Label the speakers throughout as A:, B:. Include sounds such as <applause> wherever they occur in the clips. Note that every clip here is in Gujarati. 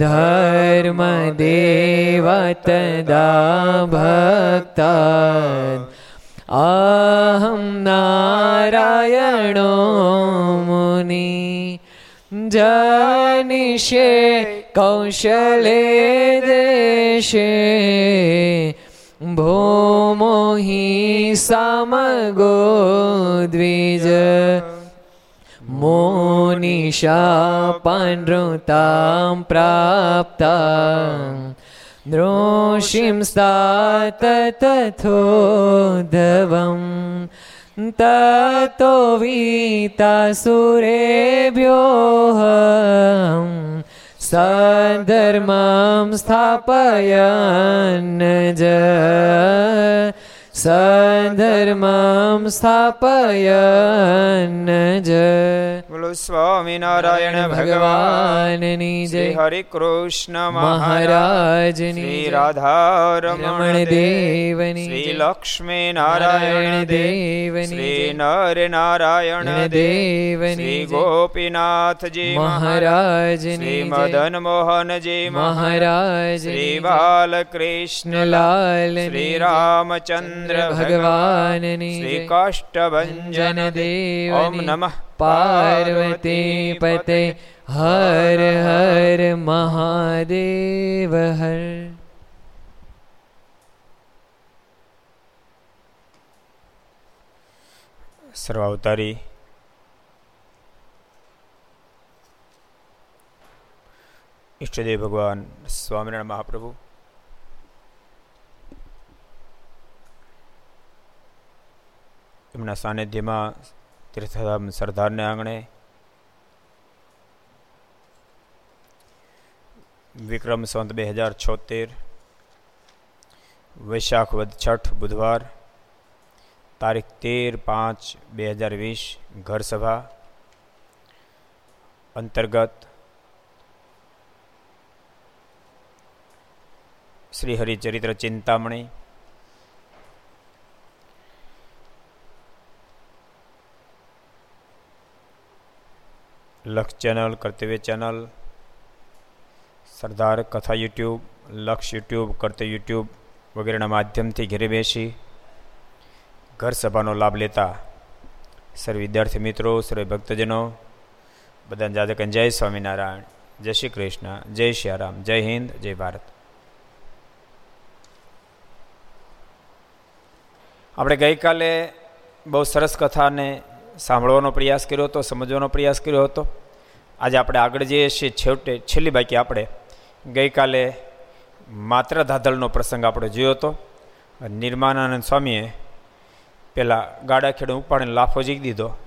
A: धर्मदेव तदा भक्ता अहं नारायणो मुनि जनिष्ये कौशले देशे भूमो हि समगो द्विज मोनिशापानृतां प्राप्ता द्रोषिं स्तात तथोधवम् ततो वीतासुरेभ्योः सधर्मं स्थापयन् ज સધર્મમ સ્થાપયન જ
B: બોલો સ્વામિનારાયણ ભગવાનની જય હરે કૃષ્ણ
A: મહારાજની
B: શ્રી રાધા રમણ
A: દેવની
B: શ્રી લક્ષ્મી નારાયણ દેવ શ્રી નર નારાયણ દેવ શ્રી ગોપીનાથજી
A: મહારાજ
B: શ્રી મદન મોહનજી
A: મહારાજ
B: શ્રી બાલકૃષ્ણ
A: લાલ
B: શ્રી રામચંદ્ર
A: ભગવાન
B: શ્રી કાષ્ટભન
A: દેવ
B: ઓમ નમઃ
A: પાર્વતી પતે હર હર મહાદેવ હર
B: સર્વાવતારી ઈષ્ટદેવ ભગવાન સ્વામિનારાયણ મહાપ્રભુ. એમના સાનિધ્યમાં તીર્થધામ સરદારને આંગણે વિક્રમ સંત બે હજાર છોતેર, વૈશાખ વદ છઠ બુધવાર તારીખ તેર પાંચ બે હજાર વીસ ઘરસભા અંતર્ગત શ્રી હરિચરિત્ર ચિંતામણી લક્ષ ચેનલ, કર્તવ્ય ચેનલ, સરદાર કથા યુટ્યુબ, લક્ષ યુટ્યુબ, કર્તવ્ય યુટ્યુબ વગેરેના માધ્યમથી ઘેરે બેસી ઘર સભાનો લાભ લેતા સર્વ વિદ્યાર્થી મિત્રો સર્વે ભક્તજનો, બધાને જાદકન જય સ્વામિનારાયણ, જય શ્રી કૃષ્ણ, જય શ્રી રામ, જય હિન્દ, જય ભારત. આપણે ગઈકાલે બહુ સરસ કથાને સાંભળવાનો પ્રયાસ કર્યો હતો, સમજવાનો પ્રયાસ કર્યો હતો. આજે આપણે આગળ જઈએ છીએ, છેવટે, છેલ્લી બાકી આપણે ગઈકાલે માત્ર ધાધલનો પ્રસંગ આપણે જોયો હતો. નિર્માનાનંદ સ્વામીએ પેલા ગાડા ખેડૂ ઉપાડીને લાફો જીકી દીધો.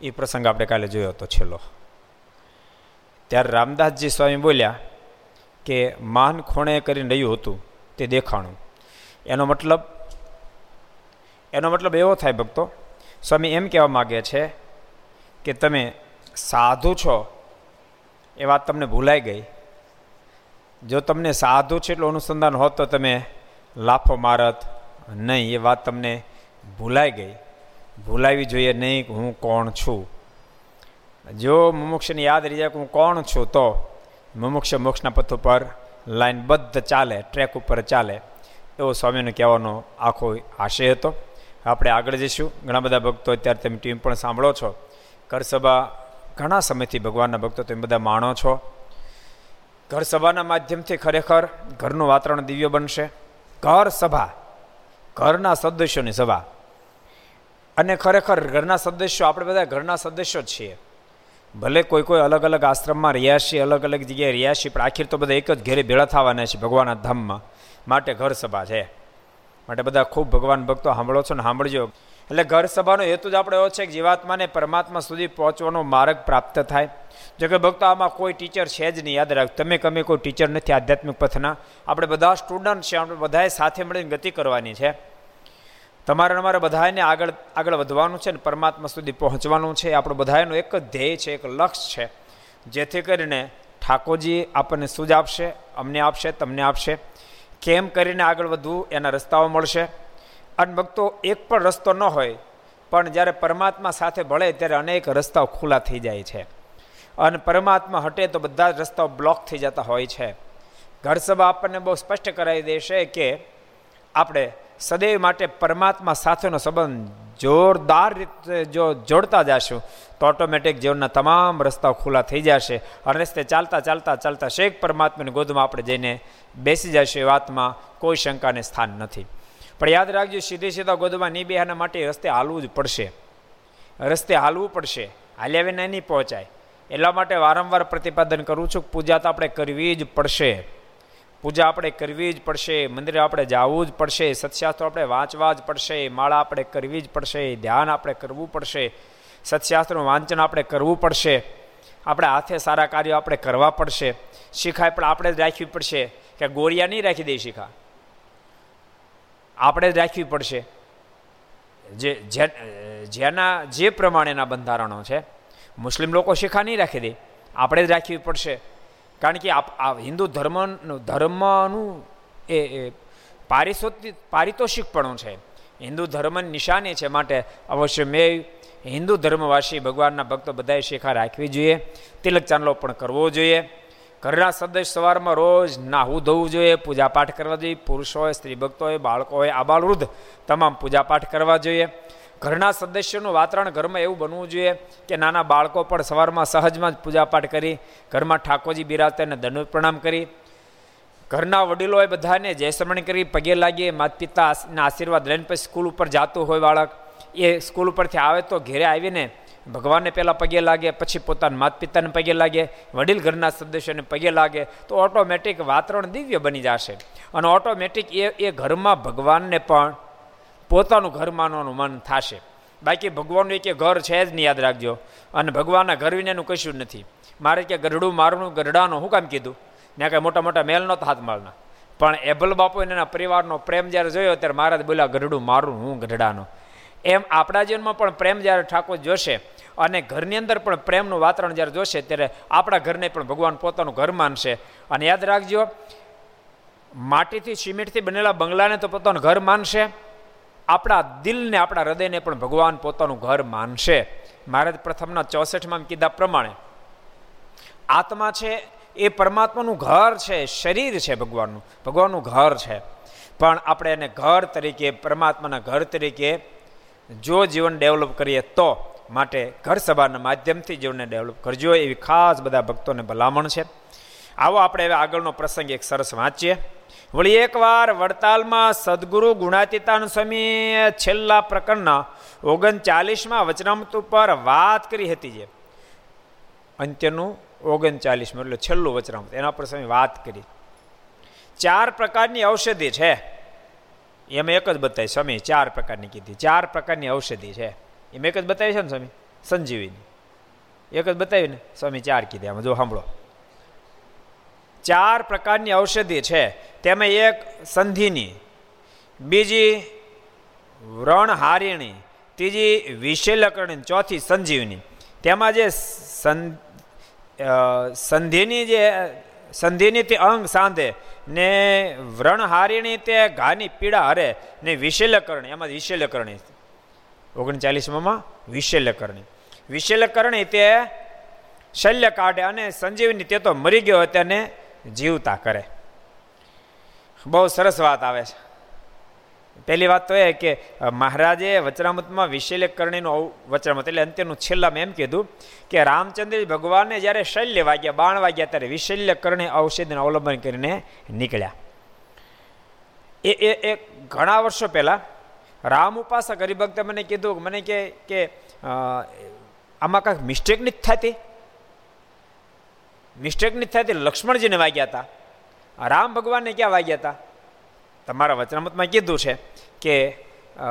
B: એ પ્રસંગ આપણે કાલે જોયો હતો છેલ્લો. ત્યારે રામદાસજી સ્વામી બોલ્યા કે માન ખોણે કરીને રહ્યું હતું તે દેખાણું. એનો મતલબ એનો મતલબ એવો થાય ભક્તો, સ્વામી એમ કહેવા માગે છે કે તમે સાધુ છો, એ વાત તમને ભૂલાઈ ગઈ. જો તમને સાધુ છે એટલું અનુસંધાન હોત તો તમે લાફો મારત નહીં, એ વાત તમને ભૂલાઈ ગઈ. ભૂલાવી જોઈએ નહીં કે હું કોણ છું. જો મુમુક્ષને યાદ રહી જાય કે હું કોણ છું, તો મુમુક્ષ મોક્ષના પથ ઉપર લાઇનબદ્ધ ચાલે, ટ્રેક ઉપર ચાલે. એવો સ્વામીનો કહેવાનો આખો આશય હતો. આપણે આગળ જઈશું. ઘણા બધા ભક્તો અત્યારે તમે ટીમ પણ સાંભળો છો. કરસભા ઘણા સમયથી ભગવાનના ભક્તો તમે બધા માણો છો. ઘર સભાના માધ્યમથી ખરેખર ઘરનું વાતાવરણ દિવ્ય બનશે. ઘર સભા ઘરના સદસ્યોની સભા. અને ખરેખર ઘરના સદસ્યો, આપણે બધા ઘરના સદસ્યો જ છીએ. ભલે કોઈ કોઈ અલગ અલગ આશ્રમમાં રહ્યા છીએ અલગ અલગ જગ્યાએ રહ્યા છીએ પણ આખીર તો બધા એક જ ઘેરે ભેળા થવાના છે ભગવાનના ધામમાં. માટે ઘર સભા છે. માટે બધા ખૂબ ભગવાન ભક્તો સાંભળો છો ને સાંભળજો. એટલે ઘર સભાનો હેતુ જ આપણે એવો છે કે જીવાત્માને પરમાત્મા સુધી પહોંચવાનો માર્ગ પ્રાપ્ત થાય. જો કે ભક્તો આમાં કોઈ ટીચર છે જ નહીં, યાદ રાખ તમે કમે કોઈ ટીચર નથી, આધ્યાત્મિક પથના. આપણે બધા સ્ટુડન્ટ છે, આપણે બધાએ સાથે મળીને ગતિ કરવાની છે. તમારે અમારે બધાને આગળ આગળ વધવાનું છે ને, પરમાત્મા સુધી પહોંચવાનું છે. આપણું બધાનું એક જ ધ્યેય છે, એક લક્ષ્ય છે. જેથી કરીને ઠાકોરજી આપણને સૂઝ આપશે, અમને આપશે, તમને આપશે. કેમ કરીને આગળ વધવું, એના રસ્તાઓ મળશે. અને ભક્તો, એક પણ રસ્તો ન હોય, પણ જ્યારે પરમાત્મા સાથે ભળે, ત્યારે અનેક રસ્તાઓ ખુલ્લા થઈ જાય છે. અને પરમાત્મા હટે તો બધા જ રસ્તાઓ બ્લોક થઈ જતા હોય છે. ઘર સભા આપણને બહુ સ્પષ્ટ કરાવી દેશે કે આપણે સદૈવ માટે પરમાત્મા સાથેનો સંબંધ જોરદાર રીતે જો જોડતા જશું, તો ઓટોમેટિક જીવનના તમામ રસ્તાઓ ખુલ્લા થઈ જશે અને રસ્તે ચાલતા ચાલતા ચાલતા શેખ પરમાત્માની ગોદમાં આપણે જઈને બેસી જશું એ વાતમાં કોઈ શંકાને સ્થાન નથી. પણ યાદ રાખજો, સીધી સીધા ગોદમાં નહીં બેહાના માટે રસ્તે હાલવું જ પડશે. રસ્તે હાલવું પડશે. હાલ્યા વિના નહીં પહોંચાય. એટલા માટે વારંવાર પ્રતિપાદન કરું છું પૂજા તો આપણે કરવી જ પડશે. પૂજા આપણે કરવી જ પડશે, મંદિરે આપણે જવું જ પડશે સત્શાસ્ત્રો આપણે વાંચવા જ પડશે, માળા આપણે કરવી જ પડશે, ધ્યાન આપણે કરવું પડશે સત્શાસ્ત્રનું વાંચન આપણે કરવું પડશે, આપણે હાથે સારા કાર્યો આપણે કરવા પડશે શીખાય પણ આપણે જ રાખવી પડશે, કે ગોળિયા નહીં રાખી દે શીખા. આપણે જ રાખવી પડશે. જે, જેના, જે પ્રમાણેના બંધારણો છે મુસ્લિમ લોકો શીખા નહીં રાખી દે. આપણે જ રાખવી પડશે. કારણ કે આ હિન્દુ ધર્મનું ધર્મનું એ પારિતોષિક પારિતોષિકપણું છે. હિન્દુ ધર્મની નિશાની છે માટે અવશ્ય મેં હિન્દુ ધર્મવાસી ભગવાનના ભક્તો બધાએ શેખા રાખવી જોઈએ. તિલક ચાંદલો પણ કરવો જોઈએ. ઘરના સદસ્ય સવારમાં રોજ નાહવું ધોવું જોઈએ, પૂજાપાઠ કરવા જોઈએ. પુરુષો હોય સ્ત્રી ભક્તો હોય બાળકો હોય આબાલ વૃદ્ધ તમામ પૂજાપાઠ કરવા જોઈએ. ઘરના સદસ્યોનું વાતાવરણ ઘરમાં એવું બનવું જોઈએ કે નાના બાળકો પણ સવારમાં સહજમાં જ પૂજાપાઠ કરી, ઘરમાં ઠાકોરજી બિરાજતા એને દંડ પ્રણામ કરી. ઘરના વડીલોએ બધાને જયસમણ કરી, પગે લાગીએ માતા પિતાના આશીર્વાદ લઈને પછી સ્કૂલ ઉપર જતું હોય બાળક. એ સ્કૂલ ઉપરથી આવે તો ઘેરે આવીને ભગવાનને પહેલાં પગે લાગે, પછી પોતાના માતા પિતાને પગે લાગે, વડીલ ઘરના સદસ્યોને પગે લાગે, તો ઓટોમેટિક વાતાવરણ દિવ્ય બની જશે. અને ઓટોમેટિક એ એ ઘરમાં ભગવાનને પણ પોતાનું ઘર માનવાનું મન થશે. બાકી ભગવાનનું એક ઘર છે જ નહીં, યાદ રાખજો. અને ભગવાનના ઘર વિનાનું કશું નથી. મારે કે ગરડું મારનું ગરડાનું શું કામ કીધું? ત્યાં કાંઈ મોટા મોટા મેલ નહોતા હાથ માળના પણ એબલ બાપુ એના પરિવારનો પ્રેમ જ્યારે જોયો ત્યારે મહારાજ બોલ્યા, ગરડું મારું, હું ગઢડાનો એમ આપણા જીવનમાં પણ પ્રેમ જ્યારે ઠાકોર જોશે અને ઘરની અંદર પણ પ્રેમનું વાતાવરણ જ્યારે જોશે ત્યારે આપણા ઘરને પણ ભગવાન પોતાનું ઘર માનશે. અને યાદ રાખજો, માટીથી, સિમેન્ટથી બનેલા બંગલાને તો પોતાનું ઘર માનશે. આપણા દિલને, આપણા હૃદયને પણ ભગવાન પોતાનું ઘર માનશે. મહારાજ પ્રથમના ચોસઠમાં કીધા પ્રમાણે, આત્મા છે, એ પરમાત્માનું ઘર છે, શરીર છે ભગવાનનું ભગવાનનું ઘર છે. પણ આપણે એને ઘર તરીકે, પરમાત્માના ઘર તરીકે જો જીવન ડેવલપ કરીએ તો માટે ઘર સભાના માધ્યમથી જીવનને ડેવલપ કરજો. એવી ખાસ બધા ભક્તોને ભલામણ છે. આવો આપણે હવે આગળનો પ્રસંગ એક સરસ વાંચીએ. વળી એકવાર વડતાલમાં સદગુરુ ગુણાતીતાન સ્વામી છેલ્લા પ્રકરણના ઓગણચાલીસમાં વચનામૃત ઉપર વાત કરી હતી જે. અંત્યનું ઓગણચાલીસમાં, એટલે છેલ્લું વચનામૃત. એના પર સ્વામી વાત કરી. ચાર પ્રકારની ઔષધિ છે. એમ એક જ બતાવી સ્વામી, ચાર પ્રકારની કીધી. ચાર પ્રકારની ઔષધિ છે. એમ એક જ બતાવી છે ને સ્વામી? સંજીવીની. એક જ બતાવી ને સ્વામી ચાર કીધી. આમાં જો સાંભળો. ચાર પ્રકારની ઔષધિ છે. તેમાં એક સંધિની, બીજી વ્રણહારિણી ત્રીજી વિશેલકરણી, ચોથી સંજીવની. તેમાં જે સંધિની જે, સંધિની તે અંગ સાંધે ને વ્રણહારિણી તે ઘાની પીડા હરે ને વિશેલકરણી, એમાં વિશેલકરણી. ઓગણચાલીસમાં વિશેલકરણી. વિશેલકરણી તે શલ્ય કાઢે અને સંજીવની તે તો મરી ગયો તેને જીવતા કરે. બહુ સરસ વાત આવે છે. પહેલી વાત તો એ કે મહારાજે વચરામતમાં વિશેલ્ય કરણીનું વચરામત એટલે અંત્યનું છેલ્લામાં એમ કીધું કે રામચંદ્ર ભગવાનને જ્યારે શૈલ્ય વાગ્યા, બાણ વાગ્યા ત્યારે વિશલ્ય કરણી ઔષધિનું અવલંબન કરીને નીકળ્યા. એ એ એ ઘણા વર્ષો પહેલાં રામ ઉપાસક હરિભક્તે મને કીધું મને કે કે આમાં કાંઈક મિસ્ટેક નથી થતી. મિસ્ટેક નથી થતી, લક્ષ્મણજીને વાગ્યા હતા. રામ ભગવાનને ક્યાં વાગ્યા હતા? તમારા વચનામતમાં કીધું છે કે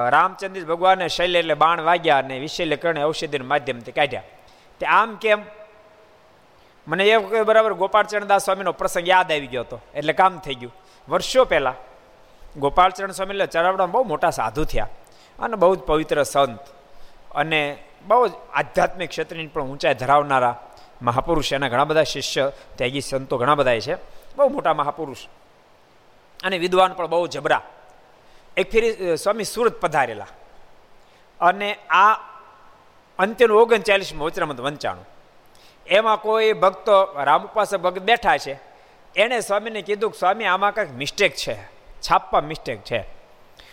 B: રામચંદ્ર ભગવાને શૈલ્ય એટલે બાણ વાગ્યા અને વિશૈલ્ય કરણે ઔષધિના માધ્યમથી કાઢ્યા. તે આમ કેમ? મને એ બરાબર, ગોપાળચરણદાસ સ્વામીનો પ્રસંગ યાદ આવી ગયો હતો, એટલે કામ થઈ ગયું. વર્ષો પહેલાં ગોપાળચરણ સ્વામી એટલે ચરાવડા બહુ મોટા સાધુ થયા અને બહુ જ પવિત્ર સંત અને બહુ જ આધ્યાત્મિક ક્ષેત્રની પણ ઊંચાઈ ધરાવનારા મહાપુરુષ એના ઘણા બધા શિષ્ય ત્યાગી સંતો ઘણા બધા છે. બહુ મોટા મહાપુરુષ. અને વિદ્વાન પણ બહુ જબરા. એક ફેરી સ્વામી સુરત પધારેલા. અને આ અંત્યનું ઓગણચાલીસમાં વચરામત વંચાણું. એમાં કોઈ ભક્તો, રામ પાસે ભક્ત બેઠા છે. એણે સ્વામીને કીધું કે, સ્વામી, આમાં કંઈક મિસ્ટેક છે. છાપવા મિસ્ટેક છે.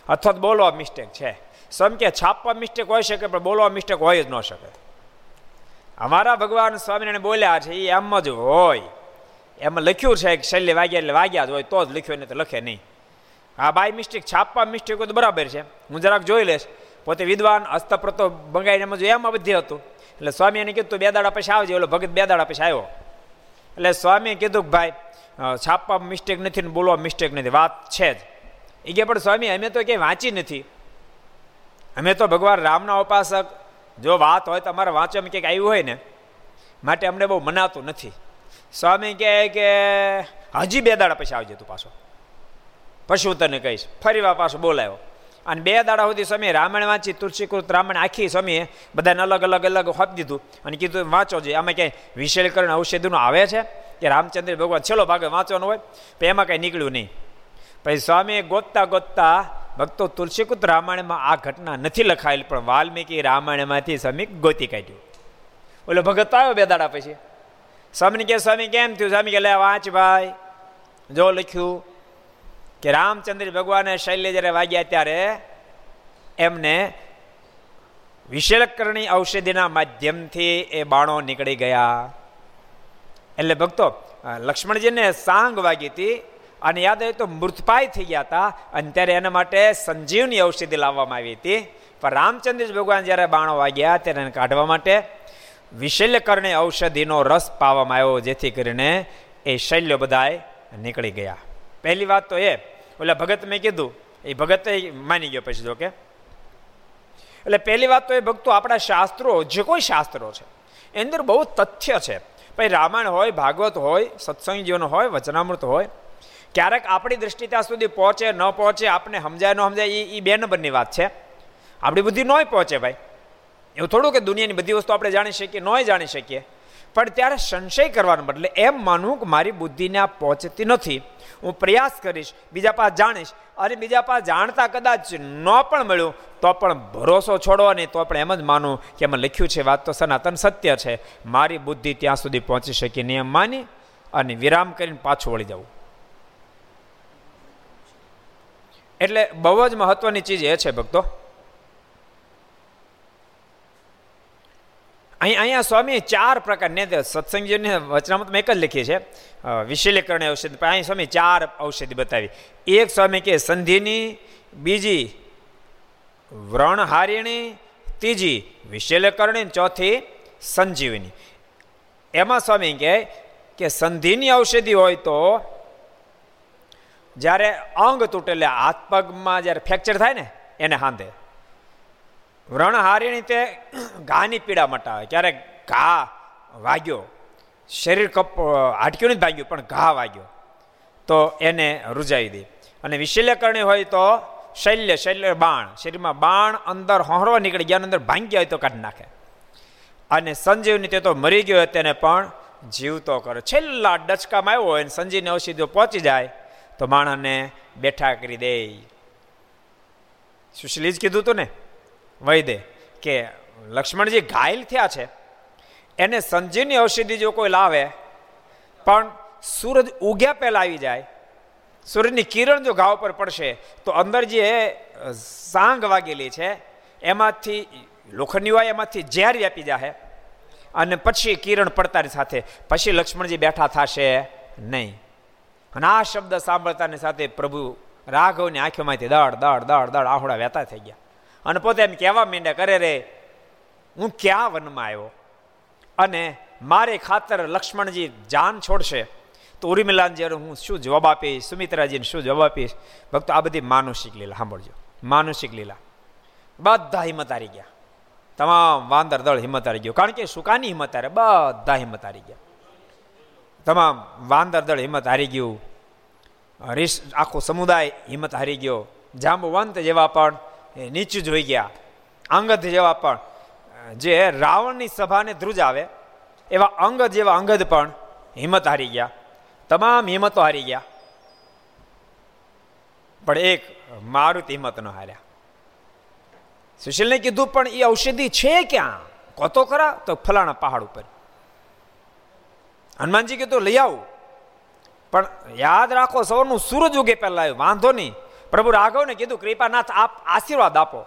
B: અથવા બોલવા મિસ્ટેક છે. સ્વામી કે છાપવા મિસ્ટેક હોઈ શકે, પણ બોલવા મિસ્ટેક હોય જ ન શકે. અમારા ભગવાન સ્વામીને બોલ્યા છે એ એમ જ હોય. એમાં લખ્યું છે કે શૈલ્ય વાગ્યા એટલે વાગ્યા જ હોય તો જ લખ્યું નહીં તો લખે નહીં. હા બાય મિસ્ટેક છાપવા મિસ્ટેક હોય તો બરાબર છે. હું જરાક જોઈ લઈશ. પોતે વિદ્વાન, હસ્તપ્રતો બંગાઈને એમ એમાં બધી હતું. એટલે સ્વામી એને કીધું બે દાડા પછી આવજે. ઓલો ભગત બે દાડા પછી આવ્યો. એટલે સ્વામીએ કીધું કે, ભાઈ છાપવા મિસ્ટેક નથી ને બોલવા મિસ્ટેક નથી. વાત છે જ. એ કે, પણ સ્વામી, અમે તો ક્યાંય વાંચી નથી. અમે તો ભગવાન રામના ઉપાસક. જો વાત હોય તો અમારે વાંચવામાં ક્યાંક આવ્યું હોય ને, માટે અમને બહુ મનાતું નથી. સ્વામી કહે કે, હજી બે દાડા પછી આવજે તું પાછો. પછી હું તને કહીશ, ફરી વાર પાછો બોલાયો. અને બે દાડા સુધી સ્વામી રામાયણ વાંચી, તુલસીકૃત રામાયણ આખી સ્વામીએ બધાને અલગ અલગ અલગ હોપ દીધું. અને કીધું, વાંચો જોઈએ આમાં ક્યાંય વિશેલકરણ ઔષધિનું આવે છે? કે રામચંદ્ર ભગવાન છેલ્લો ભાગે વાંચવાનો હોય? તો એમાં કંઈ નીકળ્યું નહીં. પછી સ્વામીએ ગોતતા ગોતતા ભક્તો તુલસીકૃત રામાયણમાં આ ઘટના નથી લખાયેલી, પણ વાલ્મીકી રામાયણમાંથી સ્વામી ગોતી કાઢ્યું. ઓલો ભગત આવ્યો બે દાડા પછી. સ્વામીને કે સ્વામી કેમ થયું સ્વામી કે લે વાંચ ભાઈ. જો લખ્યું કે રામચંદ્ર ભગવાને શૈલ્ય જ્યારે વાગ્યા ત્યારે એમને વિશેલકરણી ઔષધિના માધ્યમથી એ બાણો નીકળી ગયા. એટલે ભક્તો લક્ષ્મણજીને સાંગ વાગી હતી અને યાદ આવે તો મૃતપાય થઈ ગયા હતા અને ત્યારે એના માટે સંજીવની ઔષધિ લાવવામાં આવી હતી. પણ રામચંદ્ર ભગવાન જ્યારે બાણો વાગ્યા ત્યારે એને કાઢવા માટે વિશલ્યકરણે ઔષધિનો રસ પાવામાં આવ્યો, જેથી કરીને એ શૈલ્યો બધાએ નીકળી ગયા. પહેલી વાત તો એ, ઓલા ભગત મેં કીધું, એ ભગત માની ગયો પછી જોકે એટલે પહેલી વાત તો એ ભક્તો આપણા શાસ્ત્રો, જે કોઈ શાસ્ત્રો છે, એની અંદર બહુ તથ્ય છે. પછી રામાયણ હોય, ભાગવત હોય સત્સંગીઓનો હોય, વચનામૃત હોય, ક્યારેક આપણી દ્રષ્ટિ ત્યાં સુધી પહોંચે, ન પહોંચે આપણે સમજાય, ન સમજાય, એ બે નંબરની વાત છે. આપણી બુદ્ધિ નહીં પહોંચે ભાઈ. એવું થોડું કે દુનિયાની બધી વસ્તુ આપણે જાણી શકીએ, નોય જાણી શકીએ. પણ ત્યારે સંશય કરવાનો બદલે એમ માનવું કે મારી બુદ્ધિને આ પહોંચતી નથી. હું પ્રયાસ કરીશ, બીજા પાસે જાણીશ. અને બીજા પાસે જાણતા કદાચ ન પણ મળ્યું, તો પણ ભરોસો છોડો નહીં તો પણ એમ જ માનું કે એમાં લખ્યું છે, વાત તો સનાતન સત્ય છે. મારી બુદ્ધિ ત્યાં સુધી પહોંચી શકી નહીં એમ માની અને વિરામ કરીને પાછું વળી જવું. એટલે બહુ જ મહત્વની ચીજ એ છે ભક્તો અહીં અહીંયા સ્વામી ચાર પ્રકારની સત્સંગજીને વચનામતમાં એક જ લખીએ છે. વિશેલીકરણ ઔષધિ અહીં સ્વામી ચાર ઔષધિ બતાવી. એક સ્વામી કે સંધિની, બીજી વ્રણહારિણી, ત્રીજી વિશેલીકરણી ચોથી સંજીવની. એમાં સ્વામી કહે કે સંધિની ઔષધિ હોય તો જ્યારે અંગ તૂટે એટલે હાથ પગમાં જ્યારે ફ્રેક્ચર થાય ને, એને હાંધે. વ્રણહારીણી તે ઘાની પીડા મટાવે. ક્યારેક ઘા વાગ્યો. શરીર કપ હાટક્યું નથી ભાગ્યું, પણ ઘા વાગ્યો. તો એને રૂજાવી દે. અને વિશલ્યકરણી હોય તો શૈલ્ય શૈલ્ય બાણ. શરીરમાં બાણ અંદર હોહરવા નીકળી ગયા અંદર ભાંગ્યા હોય તો કાઢી નાખે. અને સંજીવની તે તો મરી ગયો હોય તેને પણ જીવતો કરે. છેલ્લા ડચકામાં આવ્યો હોય સંજીવને ઔષધિઓ પહોંચી જાય, તો માણસને બેઠા કરી દે. સુશીલી જ કીધું હતું ને? વૈદે, કે લક્ષ્મણજી ઘાયલ થયા છે. એને સંજીવની ઔષધિ જો કોઈ લાવે, પણ સૂરજ ઉગ્યા પહેલાં આવી જાય સૂરજની કિરણ જો ઘા ઉપર પડશે, તો અંદર જે સાંગ વાગેલી છે, એમાંથી લોખંડની હોય એમાંથી ઝેર વ્યાપી જાય અને પછી કિરણ પડતાની સાથે, પછી લક્ષ્મણજી બેઠા થશે નહીં. અને આ શબ્દ સાંભળતાની સાથે પ્રભુ રાઘવની આંખોમાંથી દળ દળ દળ દળ આહોડા વહેતા થઈ ગયા. અને પોતે એમ કહેવા માંડ્યા, કરે રે, હું ક્યાં વનમાં આવ્યો? અને મારે ખાતર લક્ષ્મણજી જાન છોડશે? તો ઉર્મિલાજી હું શું જવાબ આપીશ? સુમિત્રાજીને શું જવાબ આપીશ? ભક્તો, આ બધી માનુષિક લીલા, સાંભળજો. માનુષિક લીલા. બધા હિંમત હારી ગયા. તમામ વાંદર દળ હિંમત હારી ગયો. કારણ કે સુકાની હિંમત હારે બધા હિંમત હારી ગયા. તમામ વાંદર દળ હિંમત હારી ગયું. રીસ આખો સમુદાય હિંમત હારી ગયો. જાંબુવંત જેવા પણ નીચું જોઈ ગયા. અંગદ જેવા પણ જે રાવણની સભાને ધ્રુજાવે એવા અંગદ જેવા અંગદ પણ હિંમત હારી ગયા. તમામ હિંમતો હારી ગયા. પણ એક મારુત હિંમત ન હાર્યા. સુશીલને કીધું, પણ એ ઔષધિ છે ક્યાં? કોતો ખરા. તો ફલાણા પહાડ ઉપર. હનુમાનજી કીધું, લઈ આવું. પણ યાદ રાખો સવારનું સૂરજ ઉગે પહેલાં આવ્યું. વાંધો નહીં. પ્રભુ રાઘવને કીધું, કૃપાનાથ, આપ આશીર્વાદ આપો.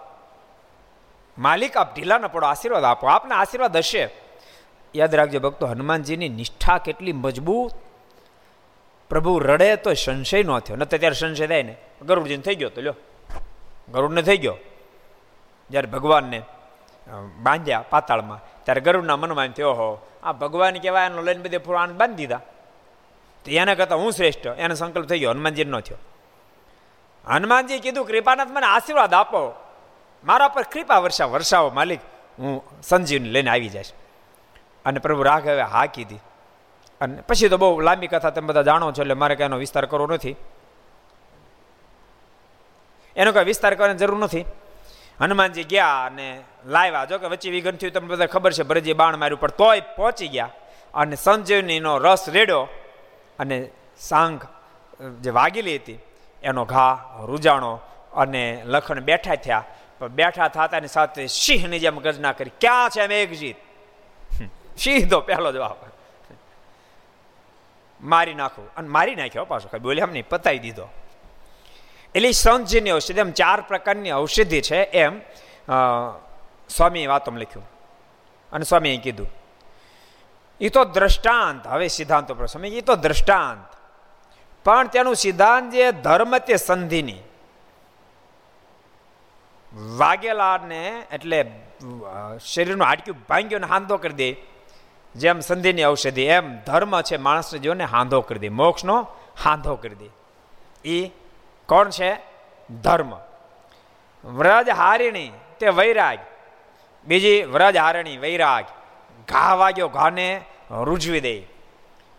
B: માલિક, આપ ઢીલા ન પડો, આશીર્વાદ આપો. આપને આશીર્વાદ હશે. યાદ રાખજો ભક્તો, હનુમાનજીની નિષ્ઠા કેટલી મજબૂત. પ્રભુ રડે તો સંશય ન થયો. ન ત્યારે સંશય થાય ને. ગરુડજીને થઈ ગયો તો લ્યો. ગરુડને થઈ ગયો. જ્યારે ભગવાનને બાંધ્યા પાતાળમાં, ત્યારે ગરુડના મનમાં એમ થયો હો આ ભગવાન કહેવાય, એનો લઈને બધે પુરાણ બાંધી દીધા. તો એને કરતાં હું શ્રેષ્ઠ. એનો સંકલ્પ થઈ ગયો. હનુમાનજી ન થયો. હનુમાનજી કીધું, કૃપાનાથ, મને આશીર્વાદ આપો. મારા પર કૃપા વર્ષા વર્ષાવો માલિક. હું સંજીવને લઈને આવી જઈશ. અને પ્રભુ રાઘવે હા કીધી. અને પછી તો બહુ લાંબી કથા તમે બધા જાણો છો, એટલે મારે એનો વિસ્તાર કરવો નથી. એનો કંઈ વિસ્તાર કરવાની જરૂર નથી. હનુમાનજી ગયા અને લાવ્યા. જો કે વચ્ચે વિઘન થયું, તમને બધા ખબર છે ભરજી બાણ માર્યું, પણ તોય પહોંચી ગયા. અને સંજીવનીનો રસ રેડ્યો અને સાંગ જે વાગેલી હતી એનો ઘા, રૂજાણો અને લખણ બેઠા થયા. પણ બેઠા થતાની સાથે સિંહની જેમ ગજના કરી, ક્યાં છે મેઘજીત? સિંહ તો પહેલો જવાબ. મારી નાખો. અને મારી નાખ્યો પાછો કઈ બોલ્યા નહીં પતાવી દીધો. એટલે સંતજીની ઔષધિ, એમ ચાર પ્રકારની ઔષધિ છે, એમ સ્વામીએ વાતમ લખ્યું. અને સ્વામીએ કીધું એ તો દ્રષ્ટાંત. હવે સિદ્ધાંતો પર સ્વામી એ તો દ્રષ્ટાંત. પણ તેનું સિદ્ધાંત જે ધર્મ તે સંધિની. વાગેલાને એટલે શરીરનું હાડક્યું ભાંગ્યું ને હાંધો કરી દે. જેમ સંધિની ઔષધિ, એમ ધર્મ છે માણસને જીવનને હાંધો કરી દે, મોક્ષનો હાંધો કરી દે. એ કોણ છે? ધર્મ. વ્રજ હારિણી તે વૈરાગ. બીજી વ્રજ હારિણી વૈરાગ. ઘા વાગ્યો, ઘાને રૂજવી દે.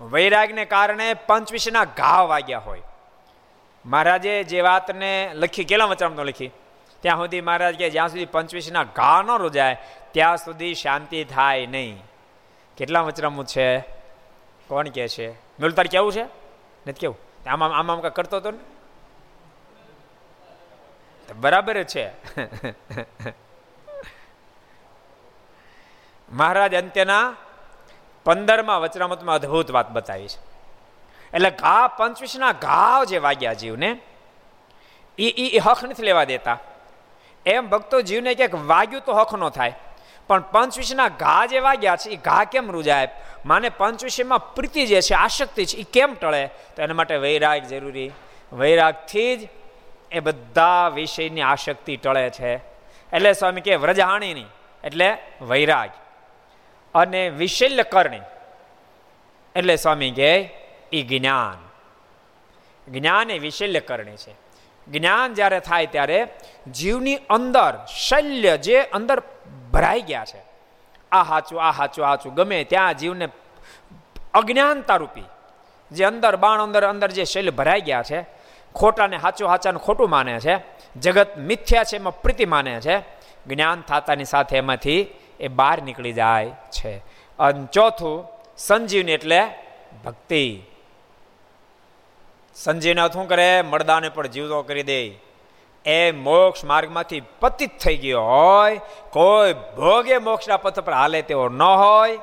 B: વૈરાગને કારણે પંચવિશના ઘા વાગ્યા હોય. મહારાજે જે વાતને લખી, કેટલા વચરામતો લખી? ત્યાં સુધી મહારાજ કે જ્યાં સુધી પંચવીસના ઘા ન રોજાય, ત્યાં સુધી શાંતિ થાય નહીં. કેટલા વચરામું છે? કોણ કે છે? મેલું કેવું છે? નથી કેવું? આમાં, આમ આમ કરતો હતો ને? બરાબર છે. <laughs> મહારાજ અંત્યના પંદરમાં વચરામતમાં અદ્ભુત વાત બતાવી છે. એટલે ઘા પંચવીસના ઘાવ જે વાગ્યા જીવને એ એ હક નથી લેવા દેતા. એમ ભક્તો જીવને ક્યાંક વાગ્યું તો હક ન થાય. પણ પંચવિષના ઘા જે વાગ્યા છે એ ઘા કેમ રૂજાય? માને પંચવિષયમાં પ્રીતિ જે છે, આશક્તિ છે એ કેમ ટળે? તો એના માટે વૈરાગ જરૂરી. વૈરાગથી જ એ બધા વિષયની આશક્તિ ટળે છે. એટલે સ્વામી કે વ્રજહાણીની એટલે વૈરાગ. અને વિશલ્ય કરણી. એટલે સ્વામી કહે એ જ્ઞાન. જ્ઞાન એ વિશલ્ય કરણી છે. જ્ઞાન જ્યારે થાય ત્યારે જીવની અંદર શલ્ય જે અંદર ભરાઈ ગયા છે, આ હાચું આ હાચું હાચું. ગમે ત્યાં જીવને અજ્ઞાનતા રૂપી જે અંદર બાણ અંદર અંદર જે શૈલ્ય ભરાઈ ગયા છે, ખોટાને હાચું, હાચાને ખોટું માને છે, જગત મિથ્યા છે એમાં પ્રીતિ માને છે, જ્ઞાન થાતાની સાથે એમાંથી એ બહાર નીકળી જાય છે. અને ચોથું, સંજીવની એટલે ભક્તિ. સંજીવનાથ શું કરે? મળદાને પણ જીવતો કરી દે. એ મોક્ષ માર્ગમાંથી પતિત થઈ ગયો હોય, કોઈ ભોગે મોક્ષના પથ પર હાલે તેવો ન હોય,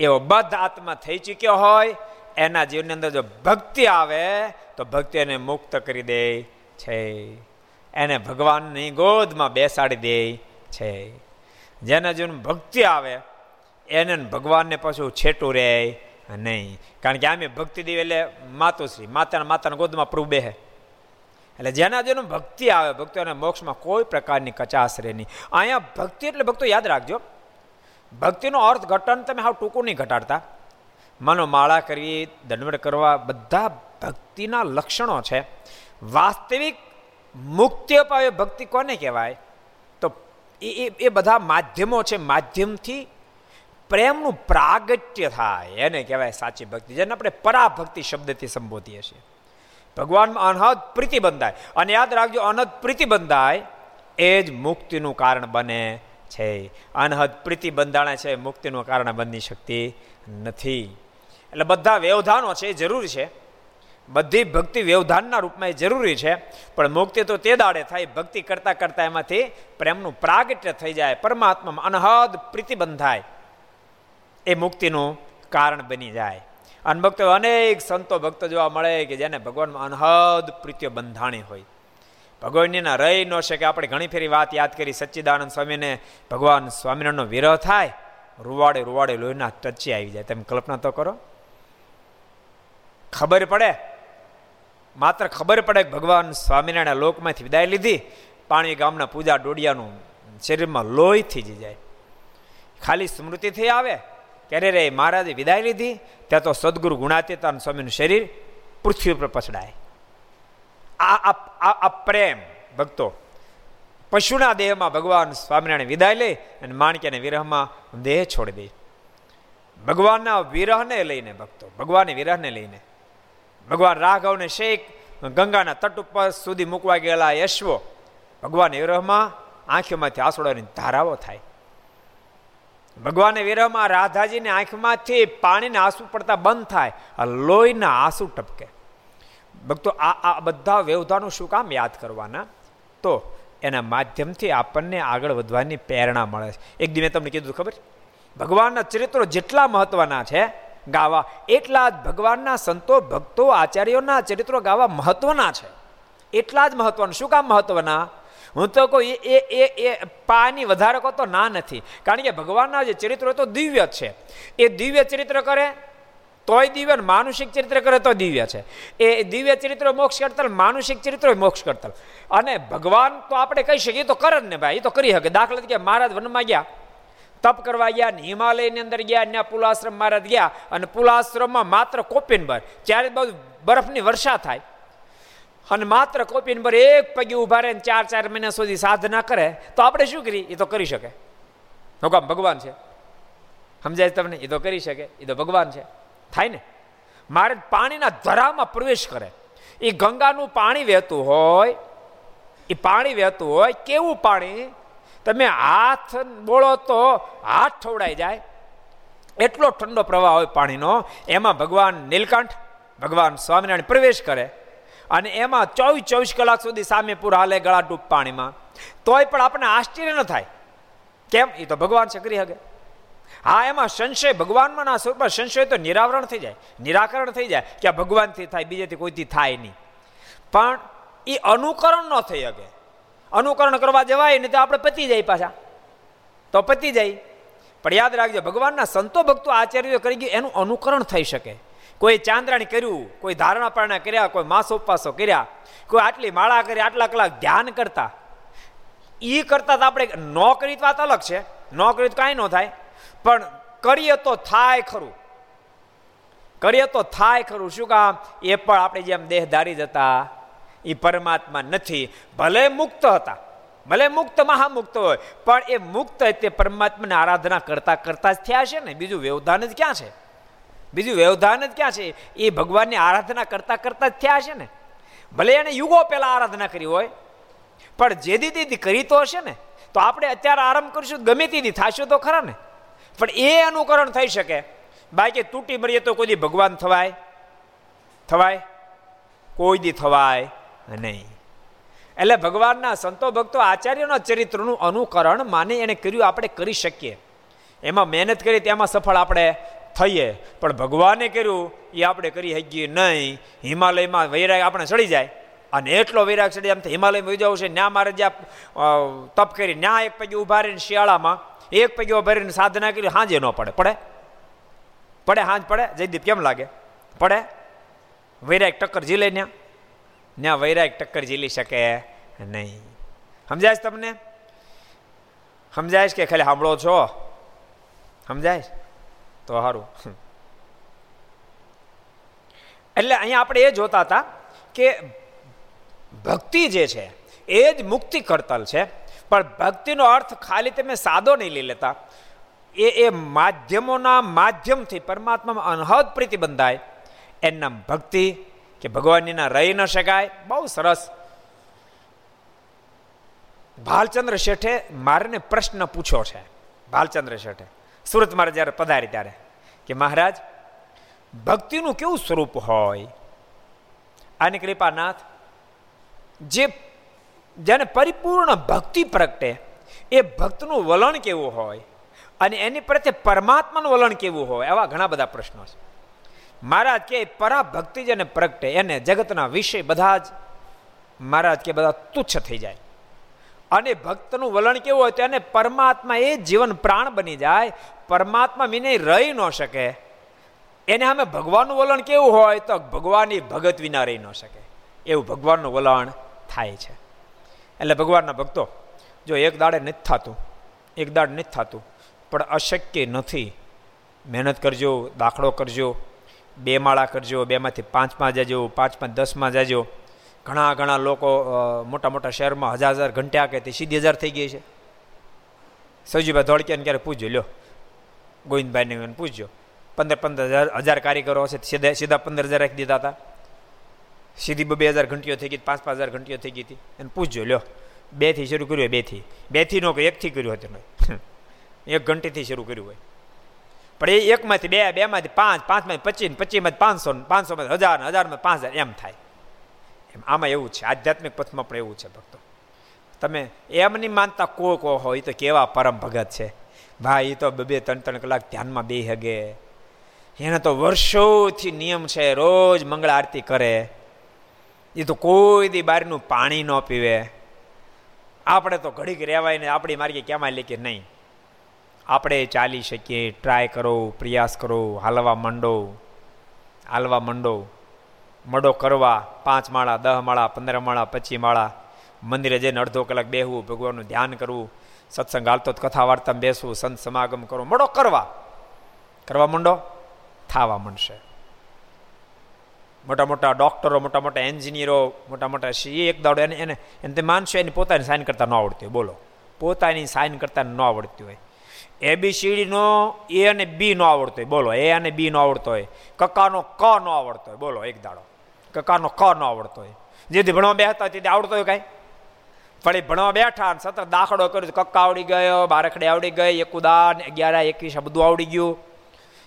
B: એવો બધ આત્મા થઈ ચૂક્યો હોય, એના જીવનની અંદર જો ભક્તિ આવે, તો ભક્તિ એને મુક્ત કરી દે છે. એને ભગવાનની ગોદમાં બેસાડી દે છે. જેના જીવન ભક્તિ આવે, એને ભગવાનને પાછું છેટું રહે નહીં. કારણ કે આમે ભક્તિ દેવી એટલે માતુશ્રી, માતાના માતાના ગોદમાં પ્રભુ બેહે. એટલે જેના જેનું ભક્તિ આવે, ભક્તોને મોક્ષમાં કોઈ પ્રકારની કચાશ રહે નહીં. અહીંયા ભક્તિ એટલે ભક્તો યાદ રાખજો. ભક્તિનો અર્થ ઘટન તમે હાવ ટૂંકું નહીં ઘટાડતા. મનો માળા કરવી દંડવડ કરવા, બધા ભક્તિના લક્ષણો છે. વાસ્તવિક મુક્તિ અપાવે ભક્તિ કોને કહેવાય? એ એ બધા માધ્યમો છે. માધ્યમથી પ્રેમનું પ્રાગટ્ય થાય. એને કહેવાય સાચી ભક્તિ, જેને આપણે પરાભક્તિ શબ્દથી સંબોધીએ છીએ. ભગવાનમાં અનહદ પ્રીતિ બંધાય. અને યાદ રાખજો, અનહદ પ્રીતિ બંધાય એ જ મુક્તિનું કારણ બને છે. અનહદ પ્રીતિ બંધાણે છે, મુક્તિનું કારણ બની શકતી નથી. એટલે બધા વ્યવધાનો છે જરૂરી છે. બધી ભક્તિ વ્યવધાનના રૂપમાં એ જરૂરી છે, પણ મુક્તિ તો તે દાડે થાય, ભક્તિ કરતાં કરતાં એમાંથી પ્રેમનું પ્રાગટ્ય થઈ જાય, પરમાત્મામાં અનહદ પ્રીતિ બંધાય એ મુક્તિનું કારણ બની જાય. અને ભક્તો, અનેક સંતો ભક્તો જોવા મળે કે જેને ભગવાનમાં અનહદ પ્રીતિઓ બંધાણી હોય. ભગવાનના રહી ન શકે, આપણે ઘણી ફેરી વાત યાદ કરી, સચ્ચિદાનંદ સ્વામીને ભગવાન સ્વામિનારાયણનો વિરહ થાય, રૂવાડે રૂવાડે લોહીના ટચી આવી જાય. તમે કલ્પના તો કરો. ખબર પડે માત્ર ખબર પડે કે ભગવાન સ્વામિનારાયણ લોકમાંથી વિદાય લીધી, પાણી ગામના પૂજા ડોડિયાનું શરીરમાં લોહીથી જ જાય. ખાલી સ્મૃતિથી આવે ક્યારે રે મહારાજે વિદાય લીધી, ત્યાં તો સદગુરુ ગુણાતીતાન સ્વામીનું શરીર પૃથ્વી ઉપર પછડાય. આ આ પ્રેમ, ભક્તો, પશુના દેહમાં ભગવાન સ્વામિનારાયણ વિદાય લે અને માણક્યાને વિરહમાં દેહ છોડી દે. ભગવાનના વિરહને લઈને ભક્તો, ભગવાનની વિરહને લઈને ભગવાન રાઘવને શેખ ગંગાના તટ ઉપર સુધી મૂકવા ગયેલા યશવો ભગવાન વિરહમાં આંખીમાંથી આસોડાની ધારાઓ થાય. ભગવાને વિરહમાં રાધાજીની આંખમાંથી પાણીના આંસુ પડતા બંધ થાય, આ લોહીના આંસુ ટપકે. ભક્તો, આ આ બધા વ્યવધાનો શું કામ યાદ કરવાના? તો એના માધ્યમથી આપણને આગળ વધવાની પ્રેરણા મળે છે. એક દી તમને કીધું ખબર? ભગવાનના ચરિત્રો જેટલા મહત્વના છે ગાવા. એટલા જ ભગવાનના સંતો, ભક્તો, આચાર્યોના ચરિત્રો ગાવા મહત્વના છે. એટલા જ મહત્વના. શું કામ મહત્વના? હું તો કોઈ એ એ એ પાની વધારે કહો તો ના નથી. કારણ કે ભગવાનના જે ચરિત્રો તો દિવ્ય છે. એ દિવ્ય ચરિત્ર કરે, તોય દિવ્ય માનુષિક ચરિત્ર કરે તો દિવ્ય છે. એ દિવ્ય ચરિત્ર મોક્ષ કરતલ, માનુષિક ચરિત્ર મોક્ષ કરતલ. અને ભગવાન તો આપણે કહી શકીએ તો કરે જ ને ભાઈ, એ તો કરી શકે. દાખલા તરીકે મહારાજ વનમાં ગયા. તપ કરવા ગયા હિમાલયની અંદર ગયા ત્યાં પુલાશ્રમ મહારાજ ગયા અને પુલાશ્રમમાં માત્ર કોપીન ભર ત્યારે બહુ બરફની વર્ષા થાય. અને માત્ર કોપિન પર એક પગે ઊભા રહે ચાર ચાર મહિના સુધી સાધના કરે, તો આપણે શું કરીએ? એ તો કરી શકે. હુકામ ભગવાન છે? સમજાય તમને? એ તો કરી શકે. એ તો ભગવાન છે. થાય ને? મારે પાણીના ધરામાં પ્રવેશ કરે. એ ગંગાનું પાણી વહેતું હોય એ પાણી વહેતું હોય, કેવું પાણી? તમે હાથ બોળો તો હાથ ઠવડાઈ જાય. એટલો ઠંડો પ્રવાહ હોય પાણીનો, એમાં ભગવાન નીલકંઠ, ભગવાન સ્વામિનારાયણ પ્રવેશ કરે અને એમાં ચોવીસ ચોવીસ કલાક સુધી સામે પૂર હાલે ગળા ડૂબ પાણીમાં. તોય પણ આપણને આશ્ચર્ય ન થાય. કેમ? એ તો ભગવાન છે કરી હા, એમાં સંશય, ભગવાનમાં ના સ્વરૂપમાં સંશય તો નિરાવરણ થઈ જાય. નિરાકરણ થઈ જાય કે આ ભગવાનથી થાય, બીજેથી કોઈથી થાય નહીં. પણ એ અનુકરણ ન થઈ શકે. અનુકરણ કરવા જવાય ને તો આપણે પતી જાય પાછા. તો પતી જાય. પણ યાદ રાખજો, ભગવાનના સંતો ભક્તો આચાર્યો કરી ગયું, એનું અનુકરણ થઈ શકે. કોઈ ચાંદ્રાણી કર્યું, કોઈ ધારણા પારણા કર્યા, કોઈ માસ ઉપવાસો કર્યા, કોઈ આટલી માળા કરી, આટલા કલાક ધ્યાન કરતા. એ કરતા તો આપણે ન કરી વાત અલગ છે. ન કરી તો કાંઈ ન થાય. પણ કરીએ તો થાય ખરું. કરીએ તો થાય ખરું. શું કામ? એ પણ આપણે જેમ દેહ ધારી જતા એ પરમાત્મા નથી. ભલે મુક્ત હતા. ભલે મુક્ત મહામુક્ત હોય, પણ એ મુક્ત તે પરમાત્માની આરાધના કરતા કરતા જ થયા છે ને. બીજું વ્યવધાન જ ક્યાં છે? બીજું વ્યવધાન જ ક્યાં છે? એ ભગવાનની આરાધના કરતા કરતા જ થયા છે ને. ભલે એને યુગો પહેલાં આરાધના કરી હોય, પણ જે દીદી કરી તો હશે ને, તો આપણે અત્યારે આરંભ કરીશું, ગમે તેથી થશે તો ખરા ને. પણ એ અનુકરણ થઈ શકે. બાકી તૂટી મરીએ તો કોઈ દી ભગવાન થવાય? થવાય? કોઈ દી થવાય? નહીં એટલે ભગવાનના સંતો ભક્તો આચાર્યના ચરિત્રનું અનુકરણ માને એને કર્યું આપણે કરી શકીએ. એમાં મહેનત કરી, તેમાં સફળ આપણે થઈએ. પણ ભગવાને કર્યું, એ આપણે કરી શકીએ નહીં. હિમાલયમાં વૈરાગ આપણે ચડી જાય. અને એટલો વૈરાગ ચડી એમ હિમાલયમાં વહી જવું છે. ન્યા મારે જ્યાં તપ કરી, ન્યા એક પૈકી ઊભા રહીને શિયાળામાં, એક પૈકી ઊભા રહીને સાધના કરી, હાંજે ન પડે. પડે? પડે હાંજ પડે? જયદીપ કેમ લાગે? પડે? વૈરાગ ટક્કર ઝીલે ન્યા. ત્યાં વૈરાગ ટક્કર ઝીલી શકે નહીં. સમજાય તમને? સમજાય કે ખાલી સાંભળો છો? સમજાય તો સારું એટલે અહીંયા આપણે એ જોતા હતા કે ભક્તિ જે છે, એ જ મુક્તિ કરતલ છે. પણ ભક્તિનો અર્થ ખાલી તમે સાદો નહીં લઈ લેતા. એ એ માધ્યમોના માધ્યમથી પરમાત્મામાં અનહદ પ્રીતિ બંધાય. એમના ભક્તિ કે ભગવાનના રહી ન શકાય. બહુ સરસ. ભાલચંદ્ર શેઠે મારને પ્રશ્ન પૂછ્યો છે. ભાલચંદ્ર શેઠે. સુરત મારે જ્યારે પધારી ત્યારે કે મહારાજ, ભક્તિનું કેવું સ્વરૂપ હોય? આની કૃપાનાથ, જે જેને પરિપૂર્ણ ભક્તિ પ્રગટે, એ ભક્તનું વલણ કેવું હોય? અને એની પ્રત્યે પરમાત્માનું વલણ કેવું હોય? એવા ઘણા બધા પ્રશ્નો છે. મહારાજ કે પરાભક્તિ જેને પ્રગટે, એને જગતના વિષય બધા જ મહારાજ કે બધા તુચ્છ થઈ જાય. અને ભક્તનું વલણ કેવું હોય તો એને પરમાત્મા એ જીવન પ્રાણ બની જાય, પરમાત્મા વિનય રહી ન શકે. એને અમે ભગવાનનું વલણ કેવું હોય તો ભગવાનની ભગત વિના રહી ન શકે. એવું ભગવાનનું વલણ થાય છે. એટલે ભગવાનના ભક્તો, જો એક દાડે નથી થતું, એક દાડ નથી થતું, પણ અશક્ય નથી. મહેનત કરજો, દાખલો કરજો બે માળા કરજો, બેમાંથી પાંચમાં જજો પાંચ પાંચ દસમાં જજો. ઘણા ઘણા લોકો મોટા મોટા શહેરમાં હજાર હજાર ઘંટા કે તે સીધી હજાર થઈ ગઈ છે. સૌજીભાઈ ધોળકિયાને ક્યારે પૂછજો, લ્યો. ગોવિંદભાઈને પૂછજો. પંદર પંદર હજાર હજાર કારીગરો હશે સીધા સીધા પંદર હજાર રાખી દીધા હતા. સીધી બે હજાર ઘંટીઓ થઈ ગઈ, પાંચ પાંચ હજાર ઘંટીઓ થઈ ગઈ હતી. એને પૂછજો, લ્યો. બેથી શરૂ કર્યું હોય, બેથી. બેથી નો એકથી કર્યું હતું એક ઘંટીથી શરૂ કર્યું હોય. પણ એ એકમાંથી બે, બેમાંથી પાંચ, પાંચમાંથી પચીસ પચીસમાંથી પાંચસો પાંચસોમાં હજાર હજારમાં પાંચ હજાર, એમ થાય. એમ, આમાં એવું છે, આધ્યાત્મિક પથમાં પણ એવું છે, ભક્તો. તમે એમ નહીં માનતા કો કો હોય તો કેવા પરમ ભગત છે. ભાઈ એ તો બે ત્રણ ત્રણ કલાક ધ્યાનમાં બે હગે એને તો વર્ષોથી નિયમ છે, રોજ મંગળ આરતી કરે. એ તો કોઈ દી બહારનું પાણી ન પીવે. આપણે તો ઘડીક રહેવાય ને આપણી માર્ગે ક્યાંમાં કે નહીં. આપણે ચાલી શકીએ. ટ્રાય કરો, પ્રયાસ કરો, હાલવા માંડો હાલવા માંડો. મડો કરવા, પાંચ માળા, દહ માળા, પંદર માળા, પચીસ માળા. મંદિરે જઈને અડધો કલાક બેહવું, ભગવાનનું ધ્યાન કરવું. સત્સંગ હાલતો કથા વાર્તામાં બેસવું, સંત સમાગમ કરો. મડો કરવા. કરવા માંડો? થાવા માંડશે. મોટા મોટા ડોક્ટરો, મોટા મોટા એન્જિનિયરો, મોટા મોટા એ એક દાડો એને એને એને તે માનશો, એની પોતાની સાઇન કરતા ન આવડતી હોય. બોલો. પોતાની સાઇન કરતા ન આવડતી હોય. એ બી સીડીનો એ અને બી નો આવડતો હોય. બોલો એ અને બી નો આવડતો હોય. કકાનો ક નો આવડતો હોય. બોલો, એક દાડો. કકાનો ક નો આવડતો હોય. જેથી ભણવા બેસતા તેથી આવડતો હોય કાંઈ. એ ભણવા બેઠા અને સતત દાખલો કર્યો કક્કા આવડી ગયો, બારખડે આવડી ગઈ એકુદાન અગિયાર, એકવીસ બધું આવડી ગયું.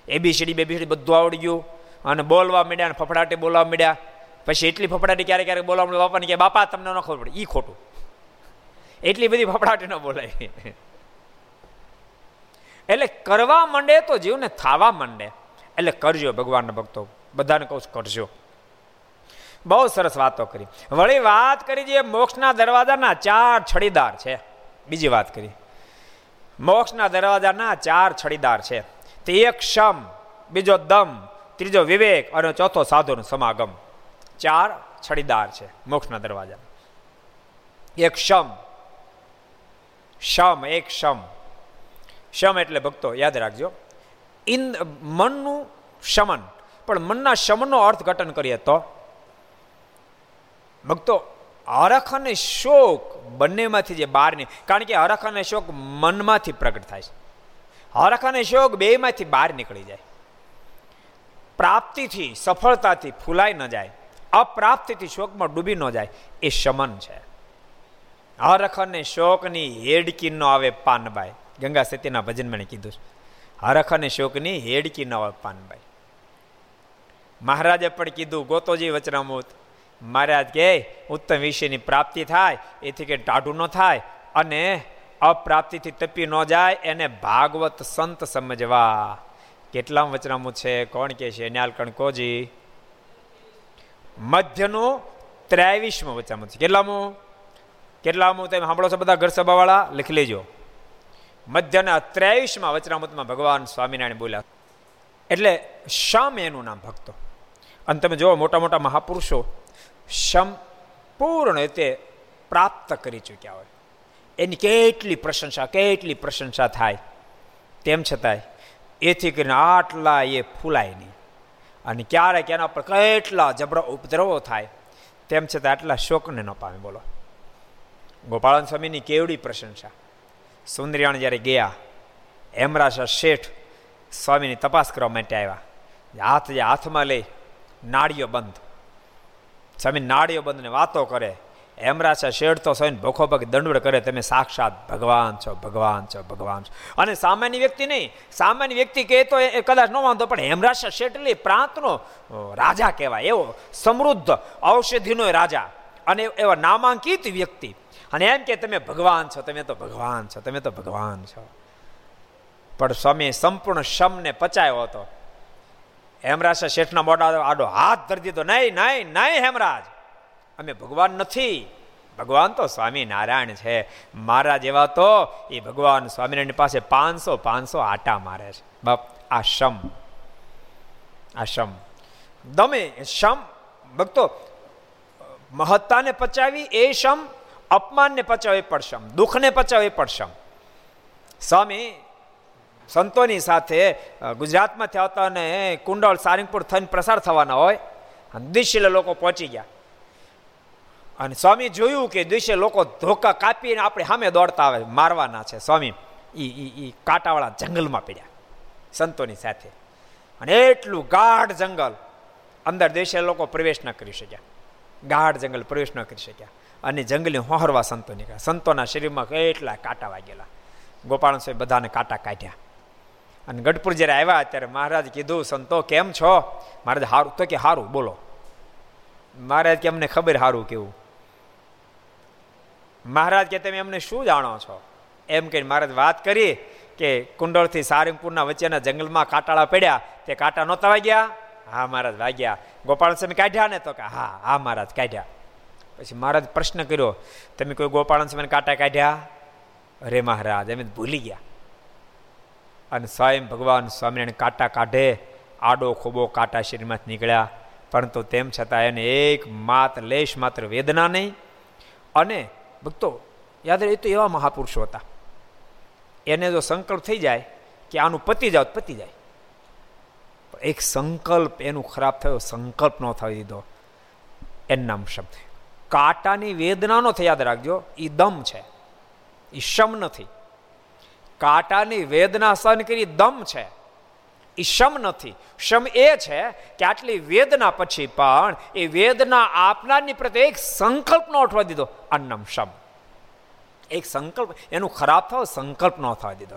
B: એબીસીડી બેબીસીડી બધું આવડી ગયું. અને બોલવા માંડ્યા અને ફફડાટી બોલવા માંડ્યા. પછી એટલી ફફડાટી ક્યારેક ક્યારેક બોલવા માંડ્યા, બાપાને કે, બાપા, તમને ન ખબર પડે. એ ખોટું. એટલી બધી ફફડાટી ન બોલાય. એટલે કરવા માંડે તો જીવને થાવા માંડે. એટલે કરજો ભગવાનના ભક્તો, બધાને કહું છું, કરજો. બહુ સરસ વાતો કરી. વળી વાત કરી જે મોક્ષના દરવાજાના ચાર છડીદાર છે. બીજી વાત કરી. મોક્ષના દરવાજાના ચાર છડીદાર છે. તે એક શમ બીજો દમ, ત્રીજો વિવેક અને ચોથો સાધુનો સમાગમ. ચાર છડીદાર છે મોક્ષના દરવાજા એક શમ શમ એક શમ શમ એટલે ભક્તો, યાદ રાખજો. ઇન મનનું શમન, પણ મનના શમનનો અર્થઘટન કરીએ તો. ભક્તો, હરખ અને શોક બંનેમાંથી જે બહાર નહીં કારણ કે હરખ અને શોક મનમાંથી પ્રગટ થાય છે. હરખ અને શોક બેમાંથી બહાર નીકળી જાય. પ્રાપ્તિથી, સફળતાથી ફૂલાઈ ન જાય. અપ્રાપ્તિથી શોકમાં ડૂબી ન જાય. એ શમન છે. હરખ અને શોકની હેડકી ન આવે પાનબાઈ. ગંગા સતીના ભજનમાં કીધું છે. હરખ અને શોકની હેડકી ન આવે પાનબાઈ મહારાજે પણ કીધું, ગોતોજી વચનામૂત, મહારાજ કે ઉત્તમ વિષયની પ્રાપ્તિ થાય, એથી કે ટાઢું ન થાય અને અપ્રાપ્તિથી તપી ન જાય, એને ભાગવત સંત સમજવા. કેટલા વચનામૂત છે, કોણ કે છે ન્યાલકણ કોજી? મધ્યનું ત્રેવીસમું વચનામું છે. કેટલામું? કેટલામું તમે સાંભળો છો બધા ઘર સભાવાળા? લખી લેજો. મધ્યના ત્રેવીસમાં વચનામૃતમાં ભગવાન સ્વામિનારાયણ બોલ્યા, એટલે શમ એનું નામ ભક્તો? અને તમે જુઓ, મોટા મોટા મહાપુરુષો સંપૂર્ણ રીતે પ્રાપ્ત કરી ચૂક્યા હોય. એની કેટલી પ્રશંસા કેટલી પ્રશંસા થાય. તેમ છતાંય, એથી કરીને આટલા એ ફૂલાય નહીં. અને ક્યારેક એના પર કેટલા જબરા ઉપદ્રવો થાય. તેમ છતાં આટલા શોકને ન પામે બોલો. ગોપાળન સ્વામીની કેવડી પ્રશંસા. સુંદરિયાણ જ્યારે ગયા હેમરાશા શેઠ સ્વામીની તપાસ કરવા માટે આવ્યા. હાથ જે હાથમાં લઈ નાળીઓ બંધ. સ્વામી નાળીઓ બંધને વાતો કરે. હેમરાશા શેઠ તો સ્વામી ભોખો ભગ દંડવડ કરે, તમે સાક્ષાત ભગવાન છો ભગવાન છો ભગવાન છો. અને સામાન્ય વ્યક્તિ નહીં, સામાન્ય વ્યક્તિ કહે તો એ કદાચ ન વાંધો, પણ હેમરાશા શેઠ એટલે પ્રાંતનો રાજા કહેવાય. એવો સમૃદ્ધ ઔષધિનો રાજા. અને એવા નામાંકિત વ્યક્તિ અને એમ કે તમે ભગવાન છો, તમે તો ભગવાન છો, તમે તો ભગવાન છો. પણ સ્વામી સંપૂર્ણ શમને પચાયો હતો. હેમરાજ શેઠના મોઢા આડો હાથ ધરી દીધો, નહીં નહીં નહીં, હેમરાજ. અમે ભગવાન નથી. ભગવાન તો સ્વામી નારાયણ છે. મારા જેવા તો એ ભગવાન સ્વામિનારાયણ પાસે પાંચસો પાંચસો આટા મારે છે. બાપ, આ શમ. આ શમ. દમે શમ, ભક્તો, મહત્તાને પચાવી, એ શમ અપમાનને પચાવે પણ શમ દુઃખને પચાવે પણ શમ સ્વામી, સંતોની સાથે ગુજરાતમાંથી આવતા અને કુંડળ સારંગપુર થઈને પ્રસાર થવાના હોય, અને દિશીલે લોકો પહોંચી ગયા. અને સ્વામી જોયું કે દિવસે લોકો ધોકા કાપીને આપણે સામે દોડતા આવે, મારવાના છે. સ્વામી એ એ કાંટાવાળા જંગલમાં પડ્યા, સંતોની સાથે. અને એટલું ગાઢ જંગલ, અંદર દેશે લોકો પ્રવેશ ન કરી શક્યા. ગાઢ જંગલ પ્રવેશ ન કરી શક્યા. અને જંગલી હોહરવા સંતો નીકળ્યા. સંતોના શરીરમાં કેટલા કાંટા વાગેલા. ગોપાલ સાહેબ બધાને કાંટા કાઢ્યા. અને ગઢપુર જ્યારે આવ્યા ત્યારે મહારાજ કીધું, સંતો, કેમ છો? મહારાજ, હારું. તો કે, હારું, બોલો. મહારાજ કે, અમને ખબર હારું કેવું. મહારાજ કે, તમે અમને શું જાણો છો? એમ કહીને મહારાજ વાત કરી કે, કુંડળથી સારંગપુરના વચ્ચેના જંગલમાં કાંટાળા પડ્યા. તે કાંટા નહોતા વાગ્યા? હા, મહારાજ, વાગ્યા. ગોપાલ સ્વામી કાઢ્યા ને? તો કે, હા હા, મહારાજ, કાઢ્યા. પછી મહારાજ પ્રશ્ન કર્યો, તમે કોઈ ગોપાળન સ્વામીને કાંટા કાઢ્યા? અરે મહારાજ એમ ભૂલી ગયા. અને સ્વયં ભગવાન સ્વામિનારાયણ કાંટા કાઢે, આડો ખોબો કાંટા શરીરમાંથી નીકળ્યા. પરંતુ તેમ છતાં એને એક માત લેશ માત્ર વેદના નહીં. અને ભક્તો, યાદ રહે તો એવા મહાપુરુષો હતા. એને જો સંકલ્પ થઈ જાય કે આનું પતી જાવ પતી જાય. એક સંકલ્પ એનું ખરાબ થયો, સંકલ્પ ન થઈ દીધો. એનું નામ શબ્દ. કાંટાની વેદના નો યાદ રાખજો. એ દમ છે. એ શમ નથી. કાંટાની વેદના સહન કરી દમ છે. એ શમ નથી. શમ એ છે કે આટલી વેદના પછી પણ એ વેદના આપનારની પ્રત્યે એક સંકલ્પ ન ઉઠવા દીધો. આ નામ શમ. એક સંકલ્પ. એનું ખરાબ થવા, સંકલ્પ ન થવા દીધો.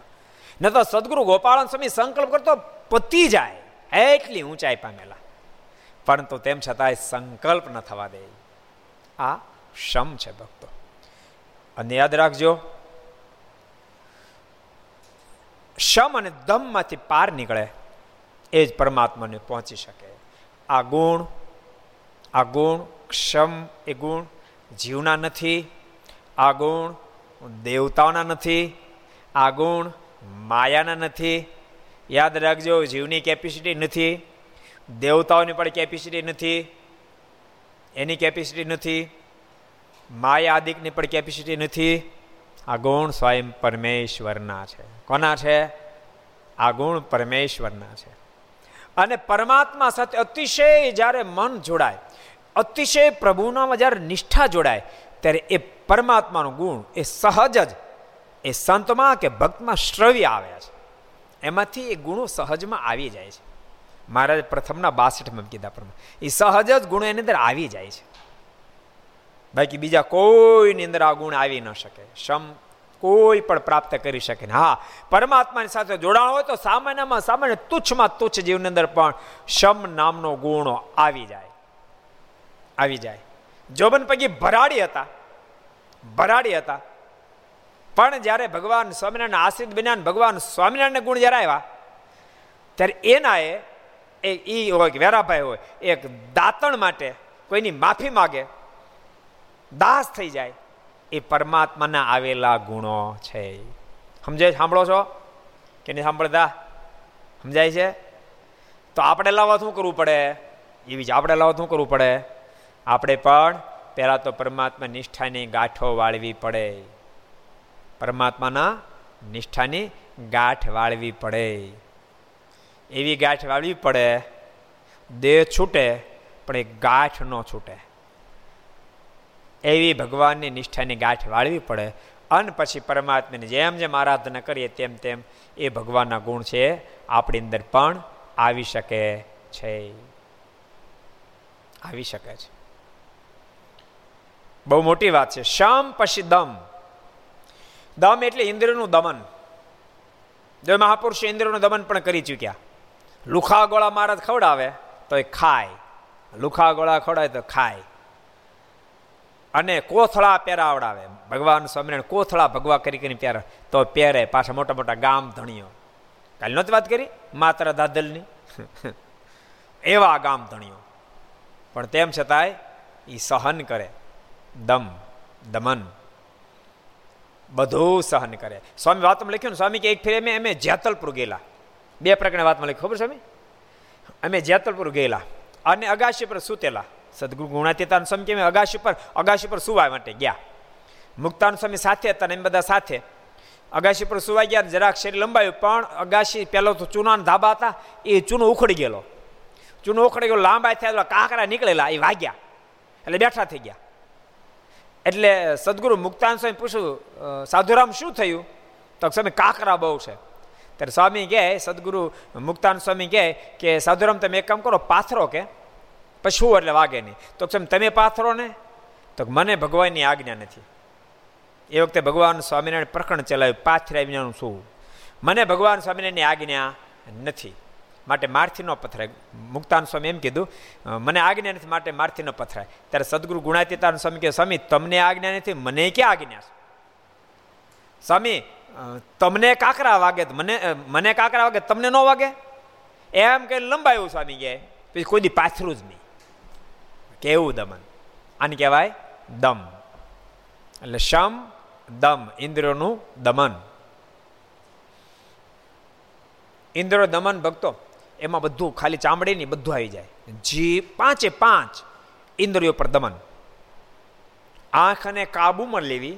B: ન તો સદગુરુ ગોપાળન સ્વામી સંકલ્પ કરતો પતી જાય. એટલી ઊંચાઈ પામેલા. પરંતુ તેમ છતાંય સંકલ્પ ન થવા દે. આ શમ છે ભક્તો. અને યાદ રાખજો, શમ અને દમમાંથી પાર નીકળે એ જ પરમાત્માને પહોંચી શકે. આ ગુણ આ ગુણ ક્ષમ એ ગુણ, જીવના નથી, આ ગુણ, દેવતાઓના નથી, આ ગુણ, માયાના નથી. યાદ રાખજો, જીવની કેપેસિટી નથી, દેવતાઓની પણ કેપેસિટી નથી એની કેપેસિટી નથી. માયા આદિકની પણ કેપેસિટી નથી. આ ગુણ સ્વયં પરમેશ્વરના છે. કોના છે? આ ગુણ પરમેશ્વરના છે. અને પરમાત્મા સાથે અતિશય જ્યારે મન જોડાય, અતિશય પ્રભુનામાં જ્યારે નિષ્ઠા જોડાય, ત્યારે એ પરમાત્માનો ગુણ એ સહજ જ એ સંતમાં કે ભક્તમાં શ્રવ્ય આવે છે. એમાંથી એ ગુણો સહજમાં આવી જાય છે. મહારાજ પ્રથમના બાસઠમાં કીધા પ્રમાણે. એ સહજ જ ગુણો એની અંદર આવી જાય છે. બાકી બીજા કોઈની અંદર આ ગુણ આવી ન શકે. શમ કોઈ પણ પ્રાપ્ત કરી શકે ને. હા, પરમાત્માની સાથે જોડાણ હોય તો સામાન્યમાં સામાન્ય તુચ્છમાં તુચ્છ જીવની અંદર પણ શમ નામનો ગુણો આવી જાય. આવી જાય. જોબન પૈકી ભરાડી હતા. ભરાડી હતા. પણ જ્યારે ભગવાન સ્વામિનારાયણ આશ્રિત બન્યા ભગવાન સ્વામિનારાયણ ગુણ જ્યારે આવ્યા, ત્યારે એના એ, ઈ હોય કે વેરાભાઈ હોય, એક દાંતણ માટે કોઈની માફી માગે, દાસ થઈ જાય, એ પરમાત્માના આવેલા ગુણો છે. સમજાય સાંભળો છો? કે નહીં સાંભળતા? સમજાય છે? તો આપણે લાવવા શું કરવું પડે? એવી જ આપણે લાવવા શું કરવું પડે? આપણે પણ પહેલાં તો પરમાત્મા નિષ્ઠાની ગાંઠો વાળવી પડે. પરમાત્માના નિષ્ઠાની ગાંઠ વાળવી પડે. એવી ગાંઠ વાળવી પડે, દેહ છૂટે, પણ એ ગાંઠ ન છૂટે. એવી ભગવાનની નિષ્ઠાની ગાંઠ વાળવી પડે, અને પછી પરમાત્માની જેમ જેમ આરાધના કરીએ તેમ તેમ એ ભગવાનના ગુણ છે આપણી અંદર પણ આવી શકે છે. આવી શકે છે. બહુ મોટી વાત છે. શમ પછી દમ. દમ એટલે ઇન્દ્રનું દમન. જો મહાપુરુષ ઇન્દ્રનું દમન પણ કરી ચૂક્યા. લુખા ગોળા મહારાજ ખવડાવે તો એ ખાય. લુખા ગોળા ખવડાવે તો ખાય. અને કોથળા પહેરાવડાવે ભગવાન સ્વામિનારાયણ કોથળા ભગવા કરી કરીને પહેરે, તો પહેરે પાછા મોટા મોટા ગામ ધણીઓ. કાલે નહોતી વાત કરી? માત્ર દાદલની? <laughs> એવા ગામ ધણીઓ. પણ તેમ છતાંય એ સહન કરે. દમ, દમન. બધું સહન કરે. સ્વામી વાતમાં લખ્યું ને, સ્વામી કે એક ફેર અમે અમે જેતલપુર ગયેલા. બે પ્રકારની વાત મળી ખબર છે અમે જેતલપુર ગયેલા અને અગાશી પર સૂતેલા. સદગુરુ ગુણાતીતાન સ્વામી અમે અગાશી પર અગાશી પર સુવા માટે ગયા. મુક્તાન સ્વામી સાથે હતા ને એમ બધા સાથે. અગાશી પર સુવા ગયા જરાક શરીર લંબાયું, પણ અગાશી પહેલો તો ચૂનાના ધાબા હતા, એ ચૂનો ઉખડી ગયેલો. ચૂનો ઉખડી ગયો લાંબા થયા કાંકરા નીકળેલા, એ વાગ્યા. એટલે બેઠા થઈ ગયા. એટલે સદગુરુ મુક્તાન સ્વામી પૂછ્યું સાધુરામ શું થયું? તો સ્વામી કાંકરા બહુ છે. ત્યારે સ્વામી કહે સદગુરુ મુક્તાન સ્વામી કહે કે સાધુરામ તમે એક કામ કરો પાથરો કે પશુ એટલે વાગે નહીં તો તમે પાથરો ને તો મને ભગવાનની આજ્ઞા નથી એ વખતે ભગવાન સ્વામિનારાયણ પ્રકરણ ચલાવ્યું પાથર્યા વિનાનું શું મને ભગવાન સ્વામિનારાયણની આજ્ઞા નથી માટે મારથી ન પથરાય મુક્તાન સ્વામી એમ કીધું મને આજ્ઞા નથી માટે મારથી ન પથરાય ત્યારે સદગુરુ ગુણાતીતાન સ્વામી કે સ્વામી તમને આજ્ઞા નથી મને ક્યાં આજ્ઞા સ્વામી તમને કાકરા વાગે મને મને કાકરા વાગે તમને ન વાગે? એમ કે લંબાયું સ્વામી કે પછી કોઈ દી પાછરું જ નહીં. કેવું દમન? આને કહેવાય દમ. એટલે શમ, દમ ઇન્દ્રિયોનું દમન. ઇન્દ્ર દમન ભક્તો, એમાં બધું ખાલી ચામડી નહીં બધું આવી જાય. જી પાંચે પાંચ ઇન્દ્રિયો પર દમન. આંખને કાબુમાં લેવી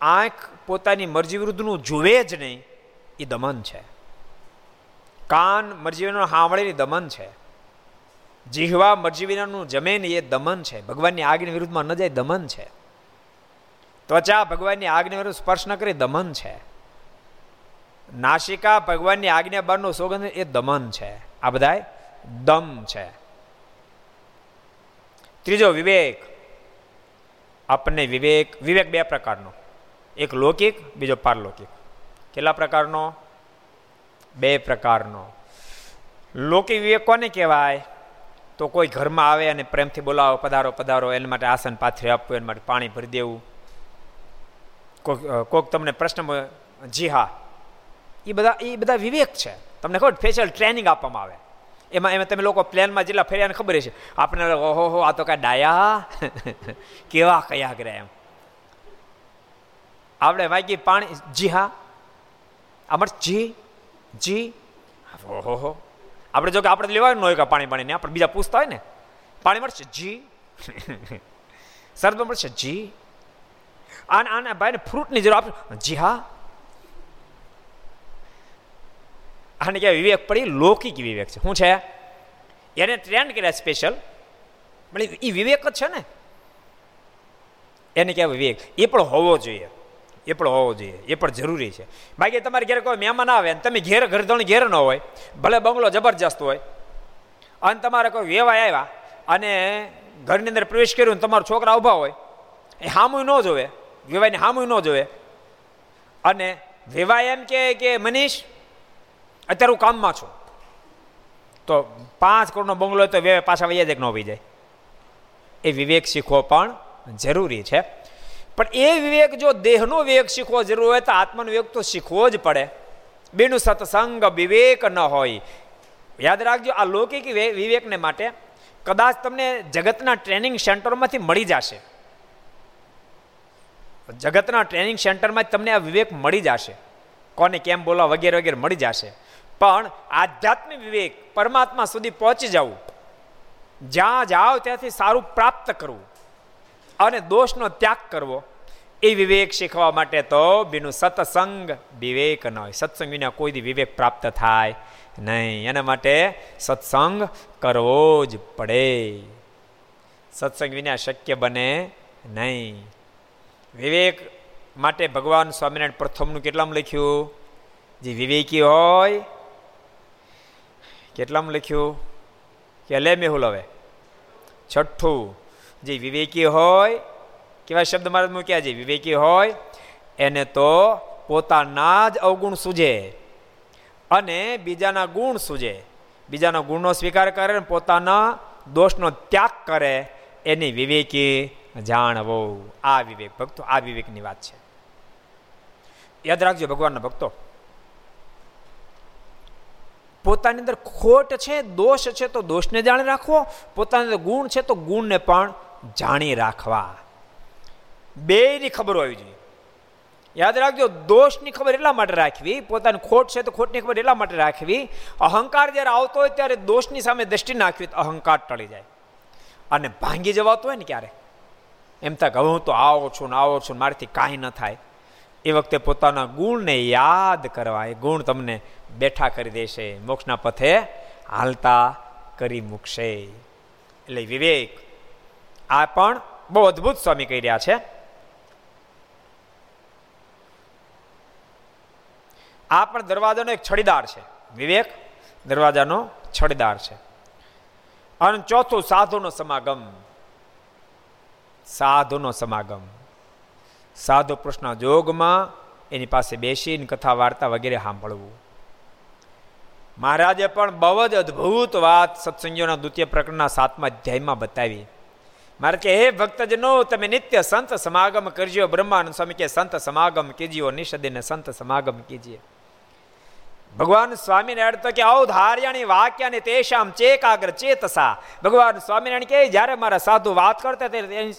B: આંખ પોતાની મરજી વિરુદ્ધનું જુએ જ નહીં, એ દમન છે. કાન મરજી વિરુદ્ધનું સાંભળેલી દમન છે. જીહવા મરજી વિનાનું જમે ને એ દમન છે. ભગવાનની આગની વિરુદ્ધમાં ન જાય, દમન છે. ત્વચા ભગવાનની આજ્ઞા વિરુદ્ધ સ્પર્શ ન કરી, દમન છે. નાસિકા ભગવાનની આજ્ઞા બહારનો સોગંદ એ દમન છે. આ બધા દમ છે. ત્રીજો વિવેક. આપણને વિવેક વિવેક બે પ્રકારનો. એક લૌકિક, બીજો પારલૌકિક. કેટલા પ્રકારનો? બે પ્રકારનો. લૌકિક વિવેક કોને કહેવાય? તો કોઈ ઘરમાં આવે અને પ્રેમથી બોલાવો, પધારો પધારો, એના માટે આસન, પાથરી આપવું, એના માટે પાણી ભરી દેવું. કોઈક કોઈક તમને પ્રશ્ન જી હા. એ બધા એ બધા વિવેક છે. તમને ખબર સ્પેશિયલ ટ્રેનિંગ આપવામાં આવે. એમાં એમાં તમે લોકો પ્લેનમાં જેટલા ફેર્યા ખબર છે આપણે ઓહો હો આ તો કાંઈ ડાયા? <laughs> કેવા કયા કરે એમ. આપણે વાગી પાણી, જી હા. આમર જી જી. ઓહો આપણે જો કે આપણે લેવાય ન હોય પાણી પાણીને, આપણે બીજા પૂછતા હોય ને. પાણી મળશે, જી. શરબત મળશે, જી. આને આને ભાઈને ફ્રૂટની જરૂર આપશે જી હા. આને કહેવાય વિવેક પડી, લૌકિક વિવેક છે. શું છે? એને ટ્રેન્ડ કર્યા સ્પેશિયલ પણ એ વિવેક જ છે ને. એને કહેવાય વિવેક. એ પણ હોવો જોઈએ. એ પણ હોવો જોઈએ એ પણ જરૂરી છે. બાકી તમારે ઘેર કોઈ મહેમાન આવે ને તમે ઘેર, ઘરધણ ઘેર ન હોય, ભલે બંગલો જબરજસ્ત હોય, અને તમારે કોઈ વેવાય આવ્યા અને ઘરની અંદર પ્રવેશ કર્યો ને તમારો છોકરા ઊભા હોય, એ હામું ન જોવે, વેવાયને હામું ન જોવે. અને વેવાય એમ કે, મનીષ, અત્યારે હું કામમાં છું. તો પાંચ કરોડનો બંગલો તો વેવાય પાછા વૈયા જ ન હોઈ જાય. એ વિવેક શીખવો પણ જરૂરી છે. પણ એ વિવેક જો દેહનો વિવેક શીખવો જરૂર હોય તો આત્માનો વિવેક તો શીખવો જ પડે. બેનું સત્સંગ વિવેક ન હોય. યાદ રાખજો, આ લૌકિક વિવેકને માટે કદાચ તમને જગતના ટ્રેનિંગ સેન્ટરમાંથી મળી જશે. જગતના ટ્રેનિંગ સેન્ટરમાં તમને આ વિવેક મળી જશે. કોને કેમ બોલા વગેરે વગેરે મળી જશે. પણ આધ્યાત્મિક વિવેક પરમાત્મા સુધી પહોંચી જવું. જ્યાં જાઓ ત્યાંથી સારું પ્રાપ્ત કરવું. અને દોષનો ત્યાગ કરવો, એ વિવેક શીખવા માટે તો બીનું સત્સંગ વિવેક ન હોય. સત્સંગ વિના કોઈ દી વિવેક પ્રાપ્ત થાય નહીં. એના માટે સત્સંગ કરવો જ પડે. સત્સંગ વિના શક્ય બને નહીં. વિવેક માટે ભગવાન સ્વામિનારાયણ પ્રથમનું કેટલામાં લખ્યું? જે વિવેકી હોય, કેટલામાં લખ્યું? કે લે મેહુલ હવે. છઠ્ઠું. જે વિવેકી હોય, કેવા શબ્દ મહારાજ મૂક્યા જે વિવેકી હોય, એને તો પોતાના જ અવગુણ સૂજે અને બીજાના ગુણ સૂજે. બીજાના ગુણનો સ્વીકાર કરે અને પોતાના દોષનો ત્યાગ કરે, એની વિવેકી જાણવો. આ વિવેક, ભક્તો, આ વિવેકની વાત છે. યાદ રાખજો ભગવાનના ભક્તો. પોતાની અંદર ખોટ છે, દોષ છે તો દોષને જાણી રાખવો. પોતાની અંદર ગુણ છે તો ગુણને પણ જાણી રાખવા. બેની ખબર હોવી જોઈએ. યાદ રાખજો, દોષની ખબર એટલા માટે રાખવી, પોતાની ખોટ છે તો ખોટની ખબર એટલા માટે રાખવી. અહંકાર જ્યારે આવતો હોય ત્યારે દોષની સામે દ્રષ્ટિ નાખવી તો અહંકાર ટળી જાય. અને ભાંગી જવાતો હોય ને ક્યારે? એમ થાય હું તો આવો છું ને આવો છું મારાથી કાંઈ ન થાય. એ વખતે પોતાના ગુણને યાદ કરવા, એ ગુણ તમને બેઠા કરી દેશે, મોક્ષના પથે હાલતા કરી મૂકશે. એટલે વિવેક આ પણ બહુ અદ્ભુત સ્વામી કહી રહ્યા છે. આ પણ દરવાજાનો એક છડીદાર છે. વિવેક, દરવાજાનો છડીદાર છે. અને ચોથું સાધુનો સમાગમ. સાધુનો સમાગમ. સાધુ કૃષ્ણ જોગમાં એની પાસે બેસીને કથા વાર્તા વગેરે સાંભળવું. મહારાજે પણ બહુ જ અદ્ભુત વાત સત્સંગીઓના દ્વિતીય પ્રકરણના સાતમા અધ્યાયમાં બતાવી. મારે કે હે ભક્તજનો, તમે નિત્ય સંત સમાગમ કરજો. બ્રહ્માનંદ સ્વામી કે સંત સમાગમ કીજીઓ નિષદીને સંત સમાગમ કીજીએ. ભગવાન સ્વામિનારાયણ તો કે ઔધાર્યાણી વાક્યાને તેશામ ચેકાગ્ર ચેતસા. ભગવાન સ્વામિનારાયણ કે, જ્યારે મારા સાધુ વાત કરતા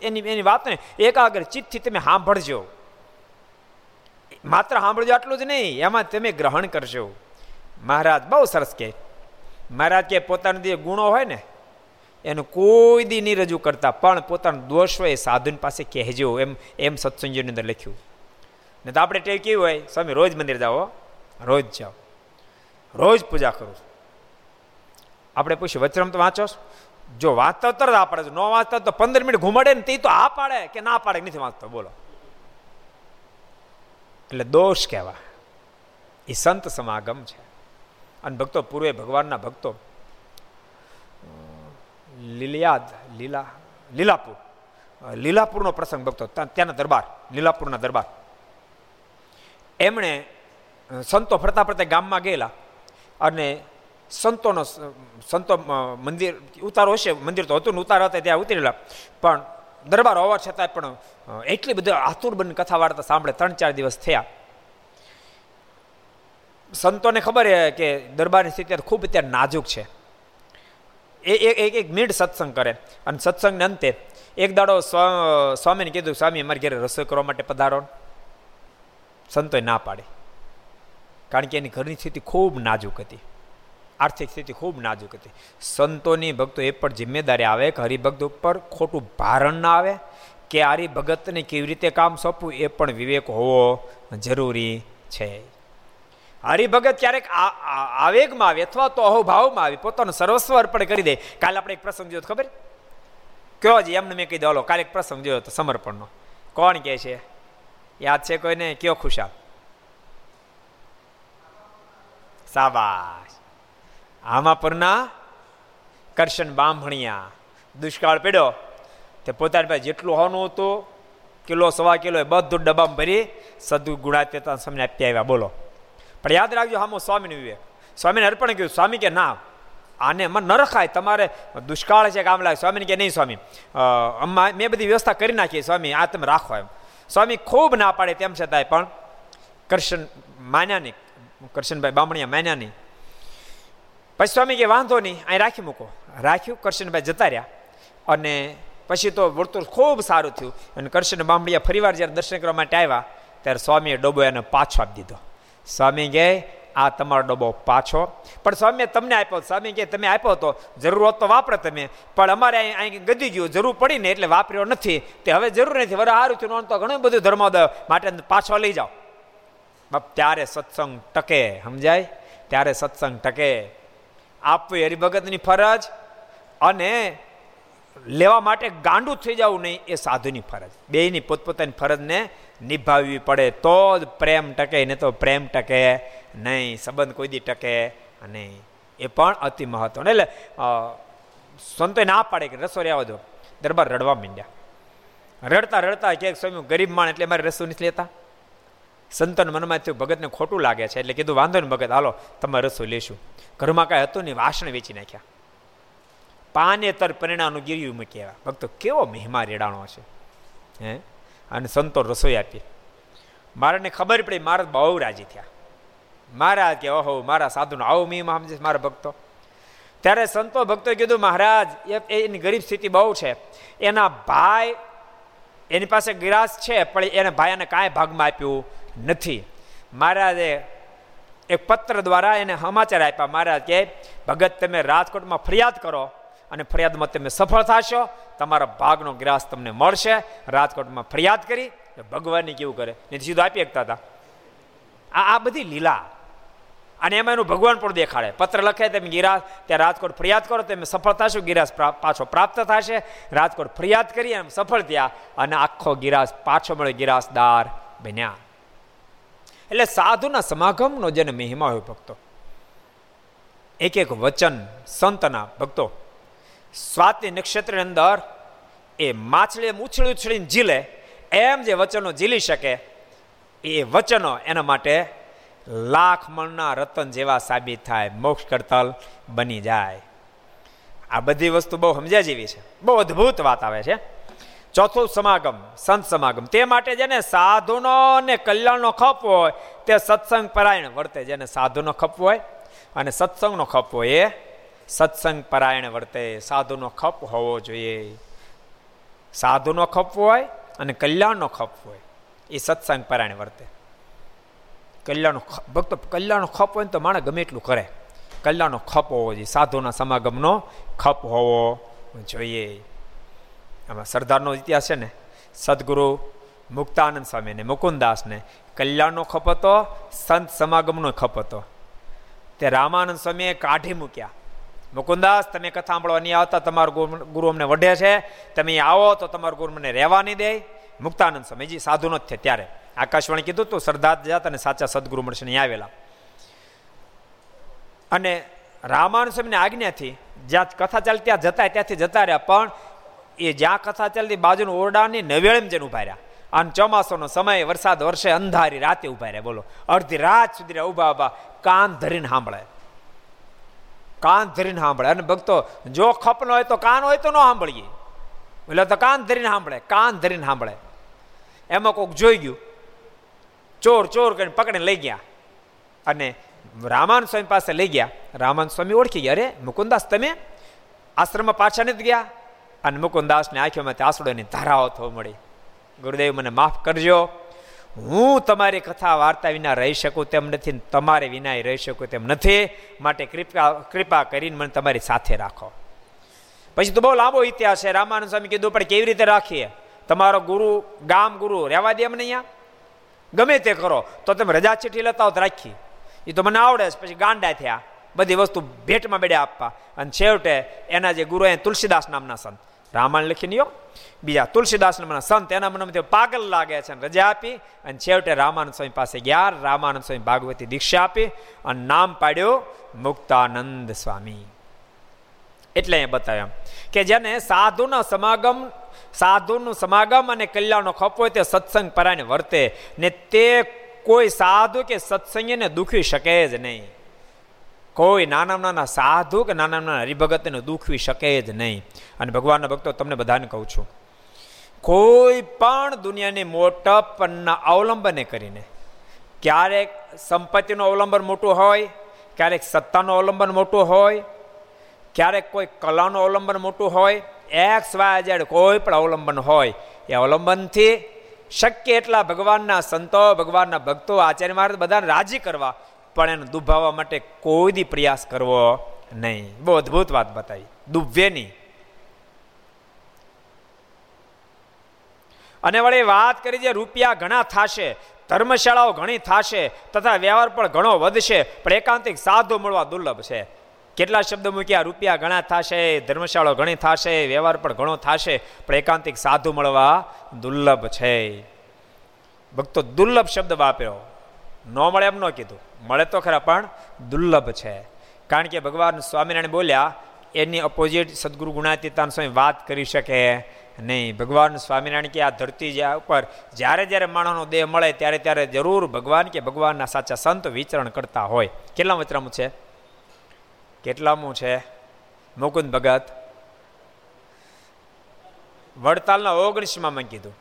B: એની એની વાતને એકાગ્ર ચિત્તથી તમે સાંભળજો. માત્ર સાંભળજો આટલું જ નહીં, એમાં તમે ગ્રહણ કરજો. મહારાજ બહુ સરસ કે, મહારાજ કે પોતાના જે ગુણો હોય ને એનું કોઈ દી નહીં રજૂ કરતા, પણ પોતાનો દોષ હોય સાધુની પાસે કહેજો, એમ એમ સત્સંગીઓની અંદર લખ્યું. ને તો આપણે ટેવ કેવું હોય? સ્વામી, રોજ મંદિર જાઓ રોજ જાઓ. રોજ પૂજા કરું. છું આપણે પૂછ્યું વચરમ તો વાંચો જો વાંચતા તરત આ પાડે ન વાંચતા તો પંદર મિનિટ ઘુમાડે ને તે તો આ પાડે કે ના પાડે નથી વાંચતો. બોલો. એટલે દોષ કહેવા એ સંત સમાગમ છે. અને ભક્તો પૂર્વે ભગવાનના ભક્તો લીલિયાદ, લીલા, લીલાપુર. લીલાપુરનો પ્રસંગ ભક્તો ત્યાંના દરબાર, લીલાપુરના દરબાર. એમણે સંતો ફરતા ફરતા ગામમાં ગયેલા અને સંતોનો સંતો મંદિર, ઉતારો હશે, મંદિર તો હતું ને ઉતારો હતા, ત્યાં ઉતરેલા. પણ દરબાર હોવા છતાંય પણ એટલી બધી આતુર બની કથા વાર્તા સાંભળે ત્રણ ચાર દિવસ થયા. સંતોને ખબર કે દરબારની સ્થિતિ ખૂબ અત્યારે નાજુક છે. એ એક એક મિનિટ સત્સંગ કરે. અને સત્સંગને અંતે એક દાડો સ્વામીને કીધું, સ્વામી, અમારે ઘરે રસોઈ કરવા માટે પધારો. સંતોએ ના પાડે. કારણ કે એની ઘરની સ્થિતિ ખૂબ નાજુક હતી. આર્થિક સ્થિતિ ખૂબ નાજુક હતી. સંતોની ભક્તો એ પણ જિમ્મેદારી આવે કે હરિભક્ત ઉપર ખોટું ભારણ ના આવે, કે હરિભગતને કેવી રીતે કામ સોંપવું એ પણ વિવેક હોવો જરૂરી છે. હરિભગત ક્યારેક આવેગમાં આવે અથવા તો અહોભાવમાં આવે, પોતાનું સર્વસ્વ અર્પણ કરી દે. કાલે આપણે એક પ્રસંગ જોયો ખબર? કયો જ એમને મેં કહી દો કાલે એક પ્રસંગ જોયો હતો, સમર્પણનો. કોણ કહે છે? યાદ છે કોઈને? કયો ખુશાલ? સાબાશ. આમાં પરના કરશન બામણિયા દુષ્કાળ પડ્યો. તે પોતાની પાસે જેટલું હોવાનું હતું, કિલો, સવા કિલો બધું ડબ્બામાં ભરી સદુ ગુણાત્યતા સમને આપી આવ્યા. બોલો. પણ યાદ રાખજો, હામો સ્વામીને વિવેક. સ્વામીને અર્પણ કર્યું, સ્વામી કે ના, આને મન ન રખાય, તમારે દુષ્કાળ છે કામ લાગે સ્વામીને કે નહીં, સ્વામી. અમ્મા, મેં બધી વ્યવસ્થા કરી નાખી, સ્વામી, આ તમે રાખો એમ. સ્વામી ખૂબ ના પાડે તેમ છતાંય, પણ કરશન માન્યા નહીં કરશનભાઈ બામણિયા નહીં પછી સ્વામી કે, વાંધો નહીં, અહીં રાખી મૂકો. રાખ્યું, કરશનભાઈ જતા રહ્યા. અને પછી તો વર્તુળ ખૂબ સારું થયું. અને કરશન બામણિયા ફરીવાર જ્યારે દર્શન કરવા માટે આવ્યા, ત્યારે સ્વામીએ ડબ્બો એને પાછો આપી દીધો. સ્વામી કહે આ તમારો ડબ્બો પાછો. પણ સ્વામી તમને આપ્યો સ્વામી કે તમે આપ્યો તો જરૂર હોત તો વાપરે તમે. પણ અમારે અહીં ગદી ગયું, જરૂર પડી ને એટલે વાપર્યો નથી. તે હવે જરૂર નથી. વરે સારું થયું તો ઘણું બધું ધર્મોદય માટે પાછો લઈ જાઓ. બાપ, ત્યારે સત્સંગ ટકે, સમજાય? ત્યારે સત્સંગ ટકે. આપવી હરિભગતની ફરજ અને લેવા માટે ગાંડું થઈ જવું નહીં, એ સાધુની ફરજ. બેયની પોતપોતાની ફરજને નિભાવવી પડે, તો જ પ્રેમ ટકે ને તો પ્રેમ ટકે નહીં, સંબંધ કોઈ દી ટકે નહીં. એ પણ અતિ મહત્વ એટલે સંતો ના પાડે કે રસો રહેવા દો દરબાર રડવા માંડ્યા. રડતા રડતા ક્યાંક સ્વામી ગરીબ માણ એટલે મારે રસો નથી લેતા? સંતન મનમાં થયું ભગતને ખોટું લાગે છે, એટલે કીધું, વાંધો ને ભગત, હાલો, તમારે રસો લેશું. ઘરમાં કાંઈ હતું નહીં, વાસણ વેચી નાખ્યા. પાનેતર પરિણામનું ગીર્યું આવ્યા. ભક્તો, કેવો મહેમા રેડાણો છે, હે? અને સંતો રસોઈ આપી. મારાને ખબર પડી, મારા બહુ રાજી થયા. મહારાજ કે, ઓહો, મારા સાધુનો, આવો મહિમા સમજે મારા ભક્તો. ત્યારે સંતો ભક્તોએ કીધું, મહારાજ એની ગરીબ સ્થિતિ બહુ છે. એના ભાઈ એની પાસે ગિરાસ છે, પણ એને ભાઈને કાંઈ ભાગમાં આપ્યું નથી. મહારાજે એક પત્ર દ્વારા એને સમાચાર આપ્યા. મહારાજ કે, ભગત, તમે રાજકોટમાં ફરિયાદ કરો. અને ફરિયાદમાં તમે સફળ થશો, તમારા ભાગનો ગ્રાસ તમને મળશે. રાજકોટમાં ફરિયાદ કરી ભગવાનની કેવું કરે? નહીં સીધું આપી શકતા હતા. આ આ બધી લીલા. અને એમાં એનું ભગવાન પણ દેખાડે. પત્ર લખે તમે ગિરાસ, ત્યાં રાજકોટ ફરિયાદ કરો તમે સફળ થશો, ગિરાસ પાછો પ્રાપ્ત થશે. રાજકોટ ફરિયાદ કરી એમ સફળ થયા અને આખો ગિરાસ પાછો મળે ગિરાસદાર બન્યા. એટલે સાધુના સમાગમનો જેને મહિમા હોય ભક્તો, એક એક વચન સંતના ભક્તો સ્વાતિ નક્ષત્રની અંદર એ માછલી ઉછળી ઉછળીને ઝીલે. એમ જે વચનો ઝીલી શકે, એ વચનો એના માટે લાખ મણના રતન જેવા સાબિત થાય, મોક્ષ કરતલ બની જાય. આ બધી વસ્તુ બહુ સમજ્યા જેવી છે. બહુ અદ્ભુત વાત આવે છે. ચોથું સમાગમ, સંત સમાગમ. તે માટે જેને સાધુનો ને કલ્યાણનો ખપ હોય, તે સત્સંગ પરાયણ વર્તે. જેને સાધુનો ખપ હોય અને સત્સંગનો ખપ હોય, એ સત્સંગ પરાયણ વર્તે, સાધુનો ખપ હોવો જોઈએ. સાધુનો ખપ હોય અને કલ્યાણનો ખપ હોય, એ સત્સંગ પરાયણ વર્તે. કલ્યાણનો ભક્તો, કલ્યાણનો ખપ હોય તો માણસ ગમે એટલું કરે. કલ્યાણનો ખપ હોવો જોઈએ, સાધુના સમાગમનો ખપ હોવો જોઈએ. આમાં સરદારનો ઇતિહાસ છે ને, સદગુરુ મુક્તાનંદ સ્વામીને મુકુંદાસને કલ્યાણનો ખપ હતો, સંત સમાગમનો ખપ હતો. તે રામાનંદ સ્વામીએ કાઢી મૂક્યા. મુકુંદાસ, તમે કથા સાંભળવા નહીં આવતા, તમારો ગુરુ અમને વઢે છે. તમે આવો તો તમારો ગુરુ મને રહેવા નહીં દે. મુક્તાનંદ સ્વામીજી સાધુ જ છે ત્યારે. આકાશવાણી કીધું તું શ્રદ્ધા જાત અને સાચા સદગુરુ મળશે નહીં આવેલા. અને રામાનંદ સ્વામીની આજ્ઞાથી જ્યાં કથા ચાલતી, ત્યાં જતા ત્યાંથી જતા રહ્યા, પણ એ જ્યાં કથા ચાલતી બાજુનું ઓરડાની નવેળેમ જેને ઊભા રહ્યા. અને ચોમાસાનો સમય, વરસાદ, વર્ષે અંધારી રાતે ઊભા રહ્યા, બોલો. અડધી રાત સુધી ઊભા ઊભા કાન ધરીને સાંભળે. કાન ધરીને સાંભળે. અને ભક્તો, જો ખપનો હોય તો કાન હોય તો ન સાંભળીએ. એટલે તો કાન ધરીને સાંભળે, કાન ધરીને સાંભળે. એમાં કોઈક જોઈ ગયું. ચોર ચોર કરીને પકડીને લઈ ગયા. અને રામાન સ્વામી પાસે લઈ ગયા. રામાન સ્વામી ઓળખી ગયા. અરે, મુકુંદાસ તમે આશ્રમમાં પાછા નથી ગયા? અને મુકુંદાસને આંખોમાંથી આંસુડોની ધારાઓ થવા મળી. ગુરુદેવ મને માફ કરજો. હું તમારી કથા વાર્તા વિના રહી શકું તેમ નથી તમારે વિના રહી શકું તેમ નથી. માટે કૃપા કૃપા કરીને મને તમારી સાથે રાખો. પછી તો બહુ લાંબો ઇતિહાસ છે. રામાનંદ સ્વામી કીધું, પણ કેવી રીતે રાખીએ? તમારો ગુરુ, ગામ ગુરુ રહેવા દે અમને અહીંયા? ગમે તે કરો, તો તમે રજા ચીઠી લેતા હોત રાખી. એ તો મને આવડે છે પછી ગાંડા થયા. બધી વસ્તુ ભેટમાં બેડે આપવા. અને છેવટે એના જે ગુરુ એ તુલસીદાસ નામના સંત. રામાયણ લખી નિયો બીજા તુલસીદાસ મને સંત, એના મને પાગલ લાગે છે અને રજા આપી અને છેવટે રામાનંદ સ્વામી પાસે ગયા. રામાનંદ સ્વામી ભાગવતી દીક્ષા આપી અને નામ પાડ્યું, મુક્તાનંદ સ્વામી. એટલે એ બતાવ્યા કે જેને સાધુના સમાગમ, સાધુનું સમાગમ અને કલ્યાણનો ખપ હોય તે સત્સંગ પરાયણ વર્તે ને તે કોઈ સાધુ કે સત્સંગીને દુખી શકે જ નહીં. કોઈ નાના નાના સાધુ કે નાના નાના હરિભગતને દુખવી શકે જ નહીં. અને ભગવાનના ભક્તો, તમને બધાને કહું છું, કોઈ પણ દુનિયાની મોટપણના અવલંબને કરીને, ક્યારેક સંપત્તિનું અવલંબન મોટું હોય, ક્યારેક સત્તાનું અવલંબન મોટું હોય, ક્યારેક કોઈ કલાનું અવલંબન મોટું હોય એક્સ વાય ઝેડ કોઈ પણ અવલંબન હોય, એ અવલંબનથી શક્ય એટલા ભગવાનના સંતો, ભગવાનના ભક્તો, આચાર્ય મહારાજ બધાને રાજી કરવા પણ એને દુભાવવા માટે કોઈ દી પ્રયાસ કરવો નહીં. બહુ અદભુત વાત બતાવી. નહીં. અને વળી વાત કરી જે રૂપિયા ઘણા થશે, ધર્મશાળાઓ ઘણી થશે, તથા વ્યવહાર પણ ઘણો વધશે, પણ એકાંતિક સાધુ મળવા દુર્લભ છે. કેટલા શબ્દ મૂક્યા? રૂપિયા ઘણા થશે, ધર્મશાળાઓ ઘણી થશે, વ્યવહાર પણ ઘણો થશે, પણ એકાંતિક સાધુ મળવા દુર્લભ છે. ભક્તો દુર્લભ શબ્દ વાપર્યો. ન મળે એમ ન કીધું. મળે તો ખરા, પણ દુર્લભ છે. કારણ કે ભગવાન સ્વામિનારાયણ બોલ્યા, એની અપોઝિટ સદગુરુ ગુણાતીતાન સ્વામી વાત કરી શકે નહીં. ભગવાન સ્વામિનારાયણ કે આ ધરતી જ્યાં ઉપર જ્યારે જ્યારે માણસનો દેહ મળે ત્યારે ત્યારે જરૂર ભગવાન કે ભગવાનના સાચા સંત વિચરણ કરતા હોય. કેટલા વચરામું છે? કેટલામું છે? મુકુંદ ભગત વડતાલના ઓગણીસમાં મેં કીધું.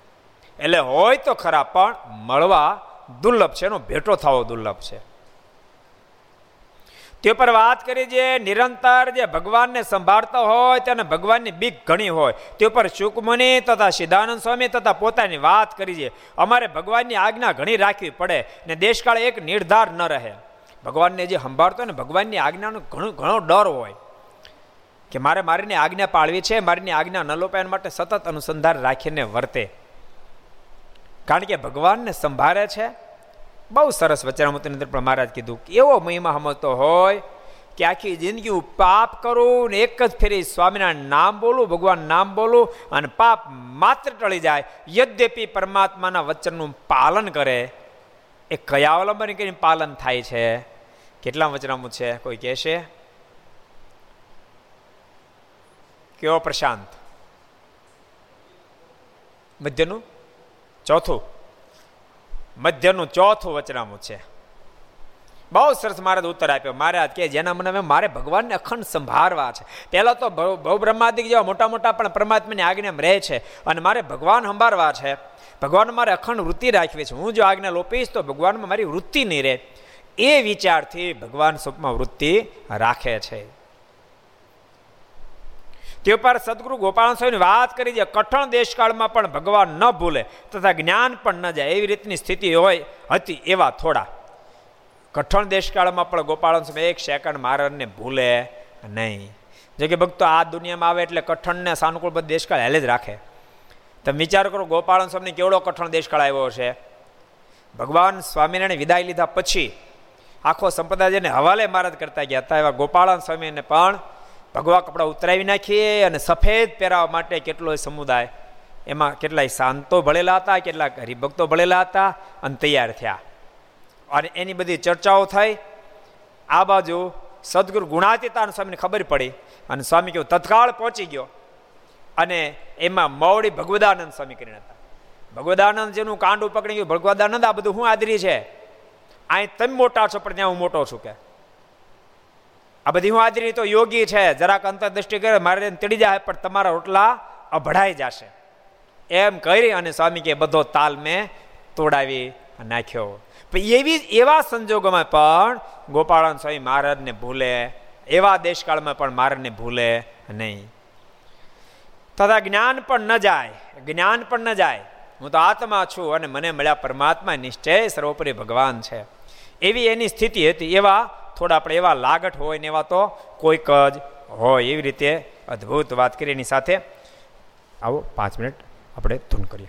B: એટલે હોય તો ખરા, પણ મળવા દુર્લભ છે, એનો ભેટો થવો દુર્લભ છે. તે પર વાત કરી જે નિરંતર જે ભગવાનને સંભાળતા હોય તેને ભગવાનની બીક ઘણી હોય, તે ઉપર સુકમુનિ તથા સિદ્ધાનંદ સ્વામી તથા પોતાની વાત કરી છે. અમારે ભગવાનની આજ્ઞા ઘણી રાખવી પડે ને દેશકાળ એક નિર્ધાર ન રહે. ભગવાનને જે સંભાળતો ને ભગવાનની આજ્ઞાનો ઘણો ઘણો ડર હોય કે મારે મારીની આજ્ઞા પાળવી છે, મારીની આજ્ઞા ન લોપાય માટે સતત અનુસંધાન રાખીને વર્તે. કારણ કે ભગવાનને સંભાળે છે બહુ સરસ વચરામૃતની અંદર પણ મહારાજ કીધું એવો મહિમા સમજતો હોય કે આખી જિંદગી હું પાપ કરું ને એક જ ફેરી સ્વામિનારાયણ નામ બોલું, ભગવાન નામ બોલું અને પાપ માત્ર ટળી જાય. યદ્યપી પરમાત્માના વચનનું પાલન કરે. એ કયા અવલંબન કરીને પાલન થાય છે? કેટલા વચનામું છે? કોઈ કહેશે? કેવો પ્રશાંત? મધ્યનું? ચોથું? મધ્યનું ચોથું વચનામું છે. બહુ સરસ મહારાજ ઉત્તર આપ્યો. મહારાજ કે જેના મને મારે ભગવાનને અખંડ સંભાળવા છે. પહેલાં તો બહુ બ્રહ્માદિક જેવા મોટા મોટા પણ પરમાત્માની આજ્ઞામાં રહે છે. અને મારે ભગવાન સંભાળવા છે. ભગવાન મારે અખંડ વૃત્તિ રાખવી છે. હું જો આજ્ઞા લોપીશ, તો ભગવાનમાં મારી વૃત્તિ નહીં રહે. એ વિચારથી ભગવાન સ્વપ્નમાં વૃત્તિ રાખે છે. તે પર સદગુરુ ગોપાલ સ્વામીની વાત કરી છે, કઠણ દેશકાળમાં પણ ભગવાન ન ભૂલે તથા જ્ઞાન પણ ન જાય, એવી રીતની સ્થિતિ હોય હતી એવા થોડા. કઠણ દેશકાળમાં પણ ગોપાલ સ્વામી એક સેકન્ડ મારણને ભૂલે નહીં. જો કે ભક્તો, આ દુનિયામાં આવે એટલે કઠણને સાનુકૂળ બધ દેશકાળ હેલે જ રાખે. તમે વિચાર કરો, ગોપાલ સ્વામીને કેવડો કઠણ દેશકાળ આવ્યો છે ભગવાન સ્વામિનારાયણ વિદાય લીધા પછી આખો સંપ્રદાયને હવાલે મહારાજ કરતા ગયા હતા, એવા ગોપાળન સ્વામીને પણ ભગવા કપડાં ઉતરાવી નાખીએ અને સફેદ પહેરાવા માટે કેટલો સમુદાય, એમાં કેટલાય શાંતો ભળેલા હતા, કેટલાક હરિભક્તો ભળેલા હતા અને તૈયાર થયા. અને એની બધી ચર્ચાઓ થઈ. આ બાજુ સદગુરુ ગુણાતીતાન સ્વામીને ખબર પડી અને સ્વામી કહ્યું, તત્કાળ પહોંચી ગયો. અને એમાં મૌડી ભગવદાનંદ સ્વામી કરીને હતા. ભગવદાનંદ જેનું કાંડું પકડી ગયું, ભગવદાનંદ આ બધું હું આદરી છે. અહીં તમે મોટા છો, પણ ત્યાં હું મોટો છું કે. આ બધી હું હાજરી તો યોગી છે. જરાક અંતરદ્રષ્ટિ કરે, મારે તડી જાય, પણ તમારા રોટલા અભડાઈ જશે. એમ કરી અને સ્વામી કે બધો તાલ મેં તોડાવી નાખ્યો. એવી એવા સંજોગોમાં પણ ગોપાળન સ્વામી મહારાજને ભૂલે, એવા દેશકાળમાં પણ મહારાજને ભૂલે નહીં. તથા જ્ઞાન પણ ન જાય, જ્ઞાન પણ ન જાય. હું તો આત્મા છું અને મને મળ્યા પરમાત્મા નિશ્ચય સર્વોપરી ભગવાન છે. એવી એની સ્થિતિ હતી. એવા થોડા આપણે એવા લાગટ હોય ને એવા તો કોઈક જ હોય એવી રીતે અદ્ભુત વાત કરી એની સાથે. આવો પાંચ મિનિટ આપણે ધૂન કરીએ.